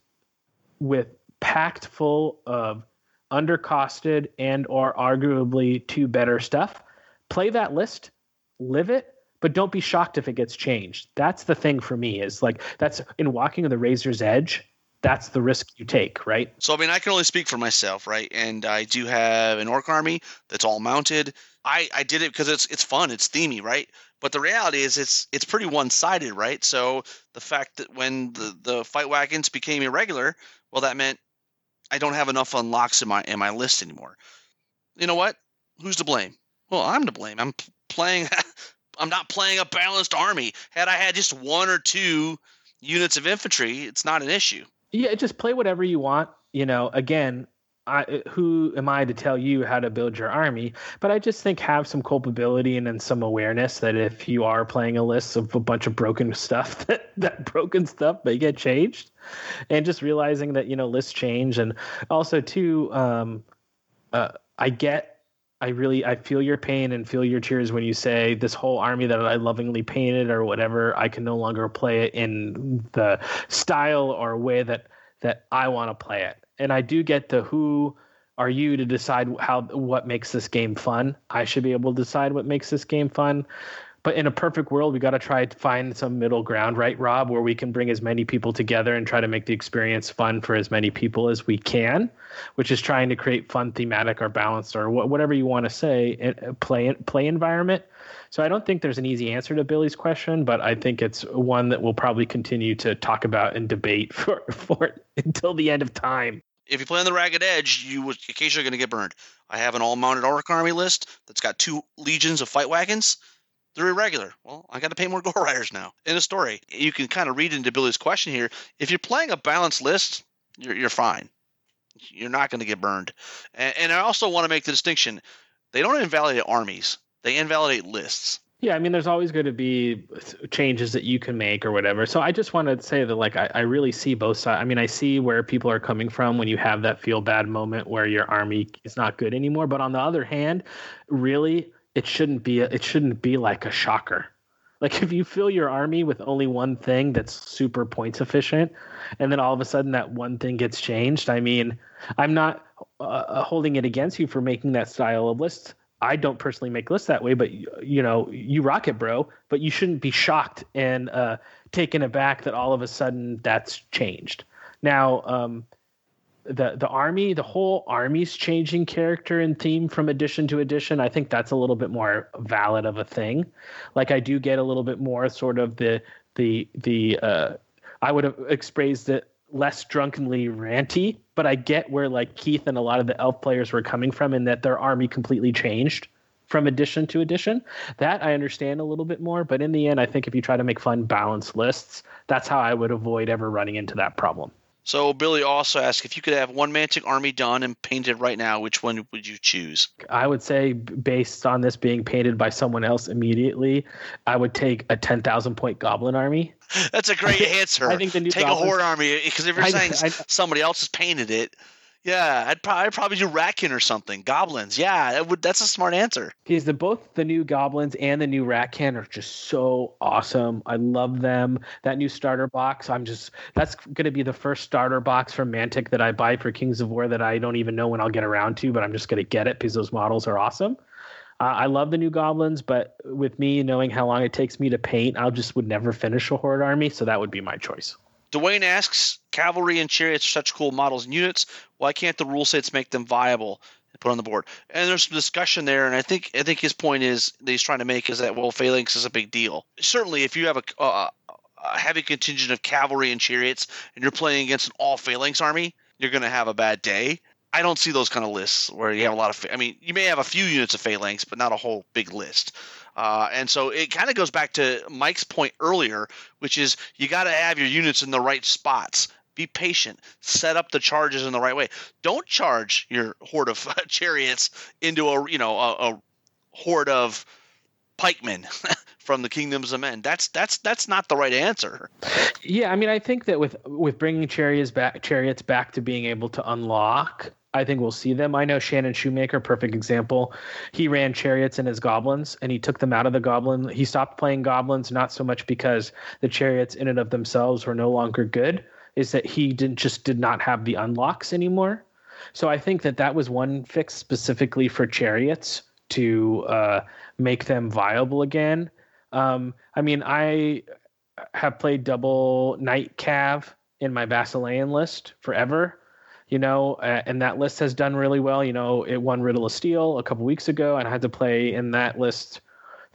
with packed full of undercosted and or arguably too better stuff, play that list, live it, but don't be shocked if it gets changed. That's the thing for me is like that's in walking on the razor's edge that's the risk you take, right?
So I mean, I can only speak for myself, right? And I do have an orc army that's all mounted. I I did it because it's it's fun, it's themey, right? But the reality is, it's it's pretty one sided, right? So the fact that when the the fight wagons became irregular, well, that meant I don't have enough unlocks in my in my list anymore. You know what? Who's to blame? Well, I'm to blame. I'm playing. I'm not playing a balanced army. Had I had just one or two units of infantry, it's not an issue.
Yeah, just play whatever you want. You know, again, I, who am I to tell you how to build your army? But I just think have some culpability and then some awareness that if you are playing a list of a bunch of broken stuff, that that broken stuff may get changed, and just realizing that you know lists change, and also too, um, uh, I get. I really I feel your pain and feel your tears when you say this whole army that I lovingly painted or whatever I can no longer play it in the style or way that that I want to play it. And I do get the who are you to decide how what makes this game fun. I should be able to decide what makes this game fun. But in a perfect world, we got to try to find some middle ground, right, Rob, where we can bring as many people together and try to make the experience fun for as many people as we can, which is trying to create fun, thematic, or balanced, or whatever you want to say, eh, eh, play play environment. So I don't think there's an easy answer to Billy's question, but I think it's one that we'll probably continue to talk about and debate for for until the end of time
if you play on the ragged edge, you occasionally going to get burned. I have an all-mounted orc army list that's got two legions of fight wagons. They're irregular. Well, I got to pay more Gore Riders now. In a story, you can kind of read into Billy's question here. If you're playing a balanced list, you're, you're fine. You're not going to get burned. And, and I also want to make the distinction: they don't invalidate armies; they invalidate lists.
Yeah, I mean, there's always going to be changes that you can make or whatever. So I just want to say that, like, I, I really see both sides. I mean, I see where people are coming from when you have that feel bad moment where your army is not good anymore. But on the other hand, really, it shouldn't be a, it shouldn't be like a shocker. Like if you fill your army with only one thing that's super points efficient, and then all of a sudden that one thing gets changed. I mean, I'm not uh, uh holding it against you for making that style of list. I don't personally make lists that way, but you know, you rock it, bro. But you shouldn't be shocked and uh, taken aback that all of a sudden that's changed. Now, um, the the army, the whole army's changing character and theme from edition to edition. I think that's a little bit more valid of a thing. Like I do get a little bit more sort of the the the uh, I would have expressed it less drunkenly ranty, but I get where like Keith and a lot of the elf players were coming from in that their army completely changed from edition to edition. That I understand a little bit more, but in the end, I think if you try to make fun balanced lists, that's how I would avoid ever running into that problem.
So Billy also asked if you could have one Mantic army done and painted right now, which one would you choose?
I would say, based on this being painted by someone else immediately, I would take a ten thousand point Goblin army.
That's a great answer. I think the new take Goblins, a Horde army because if you're I, saying I, somebody else has painted it, Yeah, I'd probably, I'd probably do Ratkin or something. Goblins. Yeah, that would, that's a smart answer.
Because the both the new goblins and the new Ratkin are just so awesome. I love them. That new starter box, I'm just that's going to be the first starter box from Mantic that I buy for Kings of War that I don't even know when I'll get around to, but I'm just going to get it because those models are awesome. Uh, I love the new goblins, but with me knowing how long it takes me to paint, I just would never finish a horde army, so that would be my choice.
Dwayne asks, cavalry and chariots are such cool models and units. Why can't the rule sets make them viable and put on the board? And there's some discussion there, and I think I think his point is that he's trying to make is that well, phalanx is a big deal. Certainly, if you have a, a, a heavy contingent of cavalry and chariots, and you're playing against an all phalanx army, you're going to have a bad day. I don't see those kind of lists where you have a lot of. I mean, you may have a few units of phalanx, but not a whole big list. Uh, and so it kind of goes back to Mike's point earlier, which is you got to have your units in the right spots. Be patient. Set up the charges in the right way. Don't charge your horde of chariots into a you know a, a horde of pikemen from the kingdoms of men. That's that's that's not the right answer.
Yeah, I mean, I think that with with bringing chariots back, chariots back to being able to unlock I think we'll see them. I know Shannon Shoemaker, perfect example. He ran chariots in his goblins and he took them out of the goblin. He stopped playing goblins not so much because the chariots in and of themselves were no longer good, is that he didn't just did not have the unlocks anymore. So I think that that was one fix specifically for chariots to uh, make them viable again. Um, I mean, I have played double Knight Cav in my Basilean list forever you know, and that list has done really well. You know, it won Riddle of Steel a couple weeks ago, and I had to play in that list.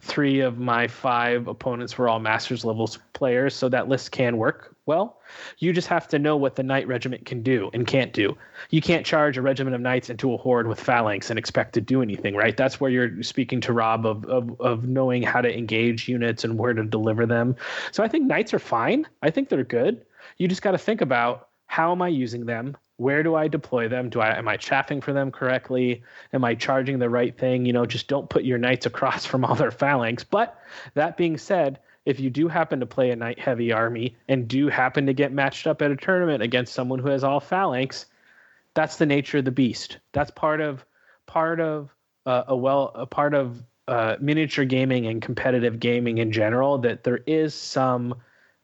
Three of my five opponents were all Masters levels players, so that list can work well. You just have to know what the Knight Regiment can do and can't do. You can't charge a regiment of knights into a horde with phalanx and expect to do anything, right? That's where you're speaking to Rob of, of, of knowing how to engage units and where to deliver them. So I think knights are fine. I think they're good. You just got to think about how am I using them? Where do I deploy them? Do I am I chaffing for them correctly? Am I charging the right thing? You know, just don't put your knights across from all their phalanx. But that being said, if you do happen to play a knight heavy army and do happen to get matched up at a tournament against someone who has all phalanx, that's the nature of the beast. That's part of part of uh, a well a part of uh, miniature gaming and competitive gaming in general that there is some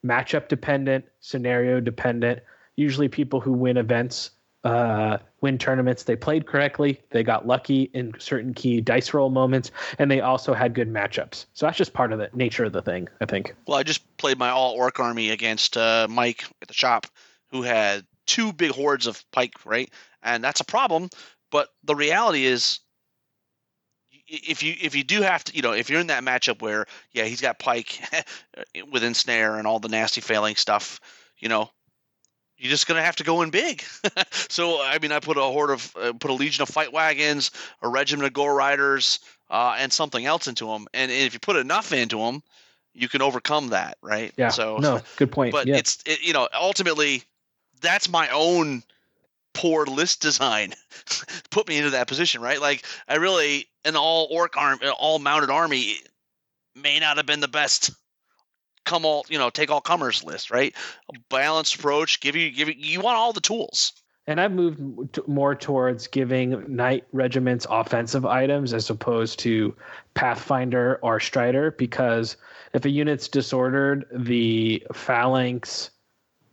matchup dependent, scenario dependent usually people who win events uh, win tournaments. They played correctly. They got lucky in certain key dice roll moments, and they also had good matchups. So that's just part of the nature of the thing, I think.
Well, I just played my all orc army against uh, Mike at the shop, who had two big hordes of pike, right? And that's a problem. But the reality is, if you if you do have to, you know, if you're in that matchup where yeah, he's got pike within snare and all the nasty failing stuff, you know, you're just going to have to go in big. so, I mean, I put a horde of, uh, put a legion of fight wagons, a regiment of gore riders, uh, and something else into them. And if you put enough into them, you can overcome that, right?
Yeah.
So,
no, good point.
But
yeah.
it's, it, you know, ultimately, that's my own poor list design put me into that position, right? Like, I really, an all orc arm, all mounted army may not have been the best come all you know take all comers list, right? A balanced approach. Give you give you, you want all the tools.
And I've moved more towards giving knight regiments offensive items as opposed to Pathfinder or Strider because if a unit's disordered, the phalanx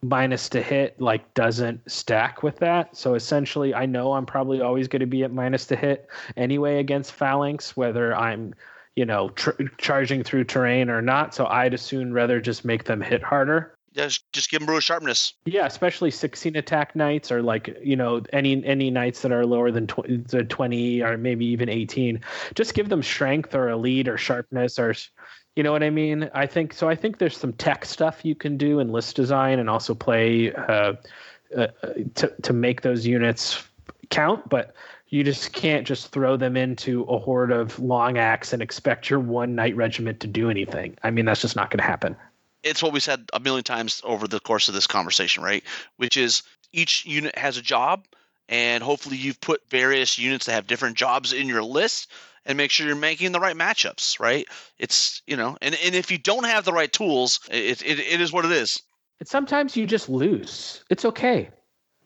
minus to hit like doesn't stack with that. So essentially, I know I'm probably always going to be at minus to hit anyway against phalanx, whether I'm you know, tr- charging through terrain or not. So I'd soon rather just make them hit harder.
Just just give them brutal sharpness.
Yeah, especially 16 attack knights or like you know any any knights that are lower than tw- 20 or maybe even 18. Just give them strength or elite or sharpness or you know what I mean. I think so. I think there's some tech stuff you can do in list design and also play uh, uh, to to make those units count. But you just can't just throw them into a horde of long axe and expect your one knight regiment to do anything. I mean, that's just not going to happen.
It's what we said a million times over the course of this conversation, right? Which is each unit has a job, and hopefully you've put various units that have different jobs in your list and make sure you're making the right matchups, right? It's, you know, and, and if you don't have the right tools, it, it, it is what it is.
And sometimes you just lose. It's okay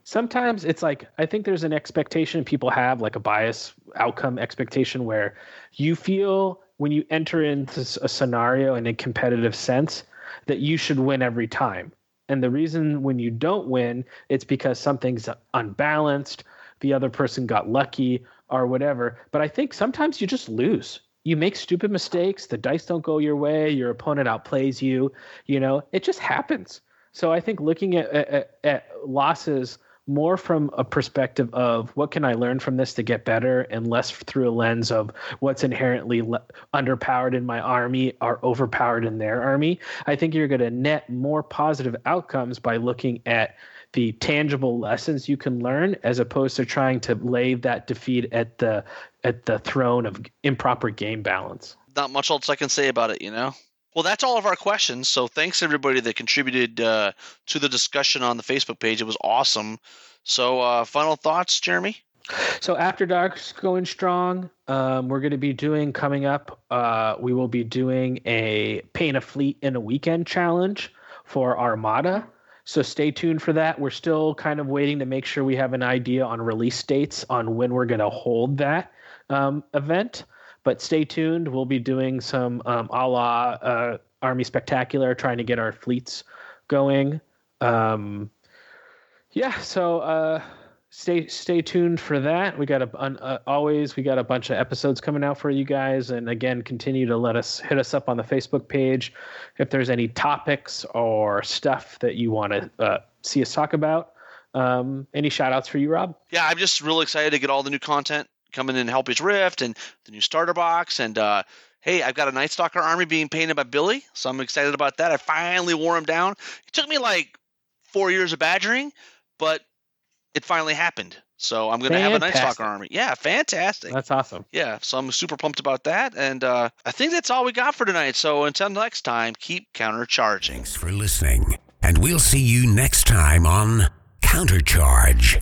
sometimes it's like I think there's an expectation people have, like a bias outcome expectation, where you feel when you enter into a scenario in a competitive sense that you should win every time. And the reason when you don't win, it's because something's unbalanced, the other person got lucky or whatever. But I think sometimes you just lose. You make stupid mistakes, the dice don't go your way, your opponent outplays you, you know, it just happens. So I think looking at, at, at losses more from a perspective of what can I learn from this to get better and less through a lens of what's inherently le- underpowered in my army or overpowered in their army. I think you're going to net more positive outcomes by looking at the tangible lessons you can learn as opposed to trying to lay that defeat at the at the throne of improper game balance.
Not much else I can say about it, you know. Well, that's all of our questions. So thanks everybody that contributed uh, to the discussion on the Facebook page. It was awesome. So uh, final thoughts, Jeremy?
So after dark's going strong, um, we're going to be doing coming up. Uh, we will be doing a paint a fleet in a weekend challenge for Armada. So stay tuned for that. We're still kind of waiting to make sure we have an idea on release dates on when we're going to hold that um, event. But stay tuned. We'll be doing some um, a la uh, Army Spectacular, trying to get our fleets going. Um, yeah, so uh, stay stay tuned for that. We got a uh, always we got a bunch of episodes coming out for you guys, and again, continue to let us hit us up on the Facebook page if there's any topics or stuff that you want to uh, see us talk about. Um, any shout outs for you, Rob?
Yeah, I'm just really excited to get all the new content coming in and Halpi's Rift and the new starter box. And uh, hey, I've got a Nightstalker army being painted by Billy, so I'm excited about that. I finally wore him down. It took me like four years of badgering, but it finally happened. So I'm going to have a Nightstalker army. Yeah, fantastic.
That's awesome.
Yeah, so I'm super pumped about that. And uh, I think that's all we got for tonight. So until next time, keep countercharging.
Thanks for listening. And we'll see you next time on Countercharge.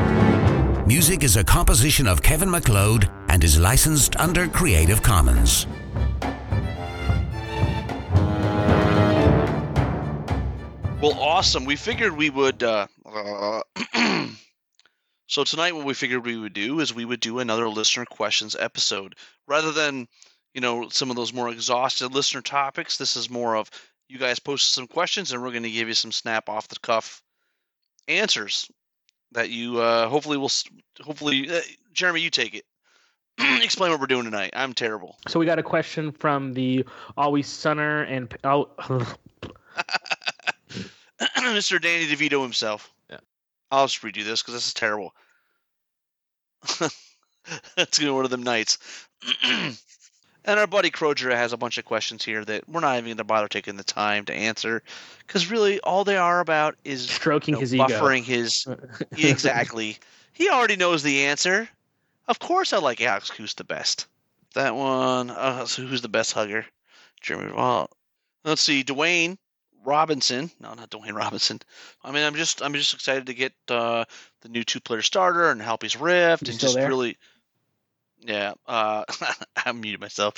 Music is a composition of Kevin MacLeod and is licensed under Creative Commons.
Well, awesome. We figured we would. Uh, uh, so tonight, what we figured we would do is we would do another listener questions episode rather than, you know, some of those more exhausted listener topics. This is more of you guys posted some questions, and we're going to give you some snap off the cuff answers that you uh, hopefully will. Hopefully, uh, Jeremy, you take it. Explain what we're doing tonight. I'm terrible.
So we got a question from the always sunner and oh,
Mr. Danny DeVito himself.
Yeah.
I'll just redo this because this is terrible. That's gonna be one of them nights. and our buddy Croger has a bunch of questions here that we're not even gonna bother taking the time to answer because really all they are about is
stroking
you know,
his
buffering
ego.
his exactly. He already knows the answer. Of course, I like Alex Who's the best. That one. Uh, so who's the best hugger? Jeremy. Well, let's see. Dwayne Robinson. No, not Dwayne Robinson. I mean, I'm just I'm just excited to get uh, the new two player starter and Halpi's Rift
You
and just
there?
really. Yeah, uh, I muted myself.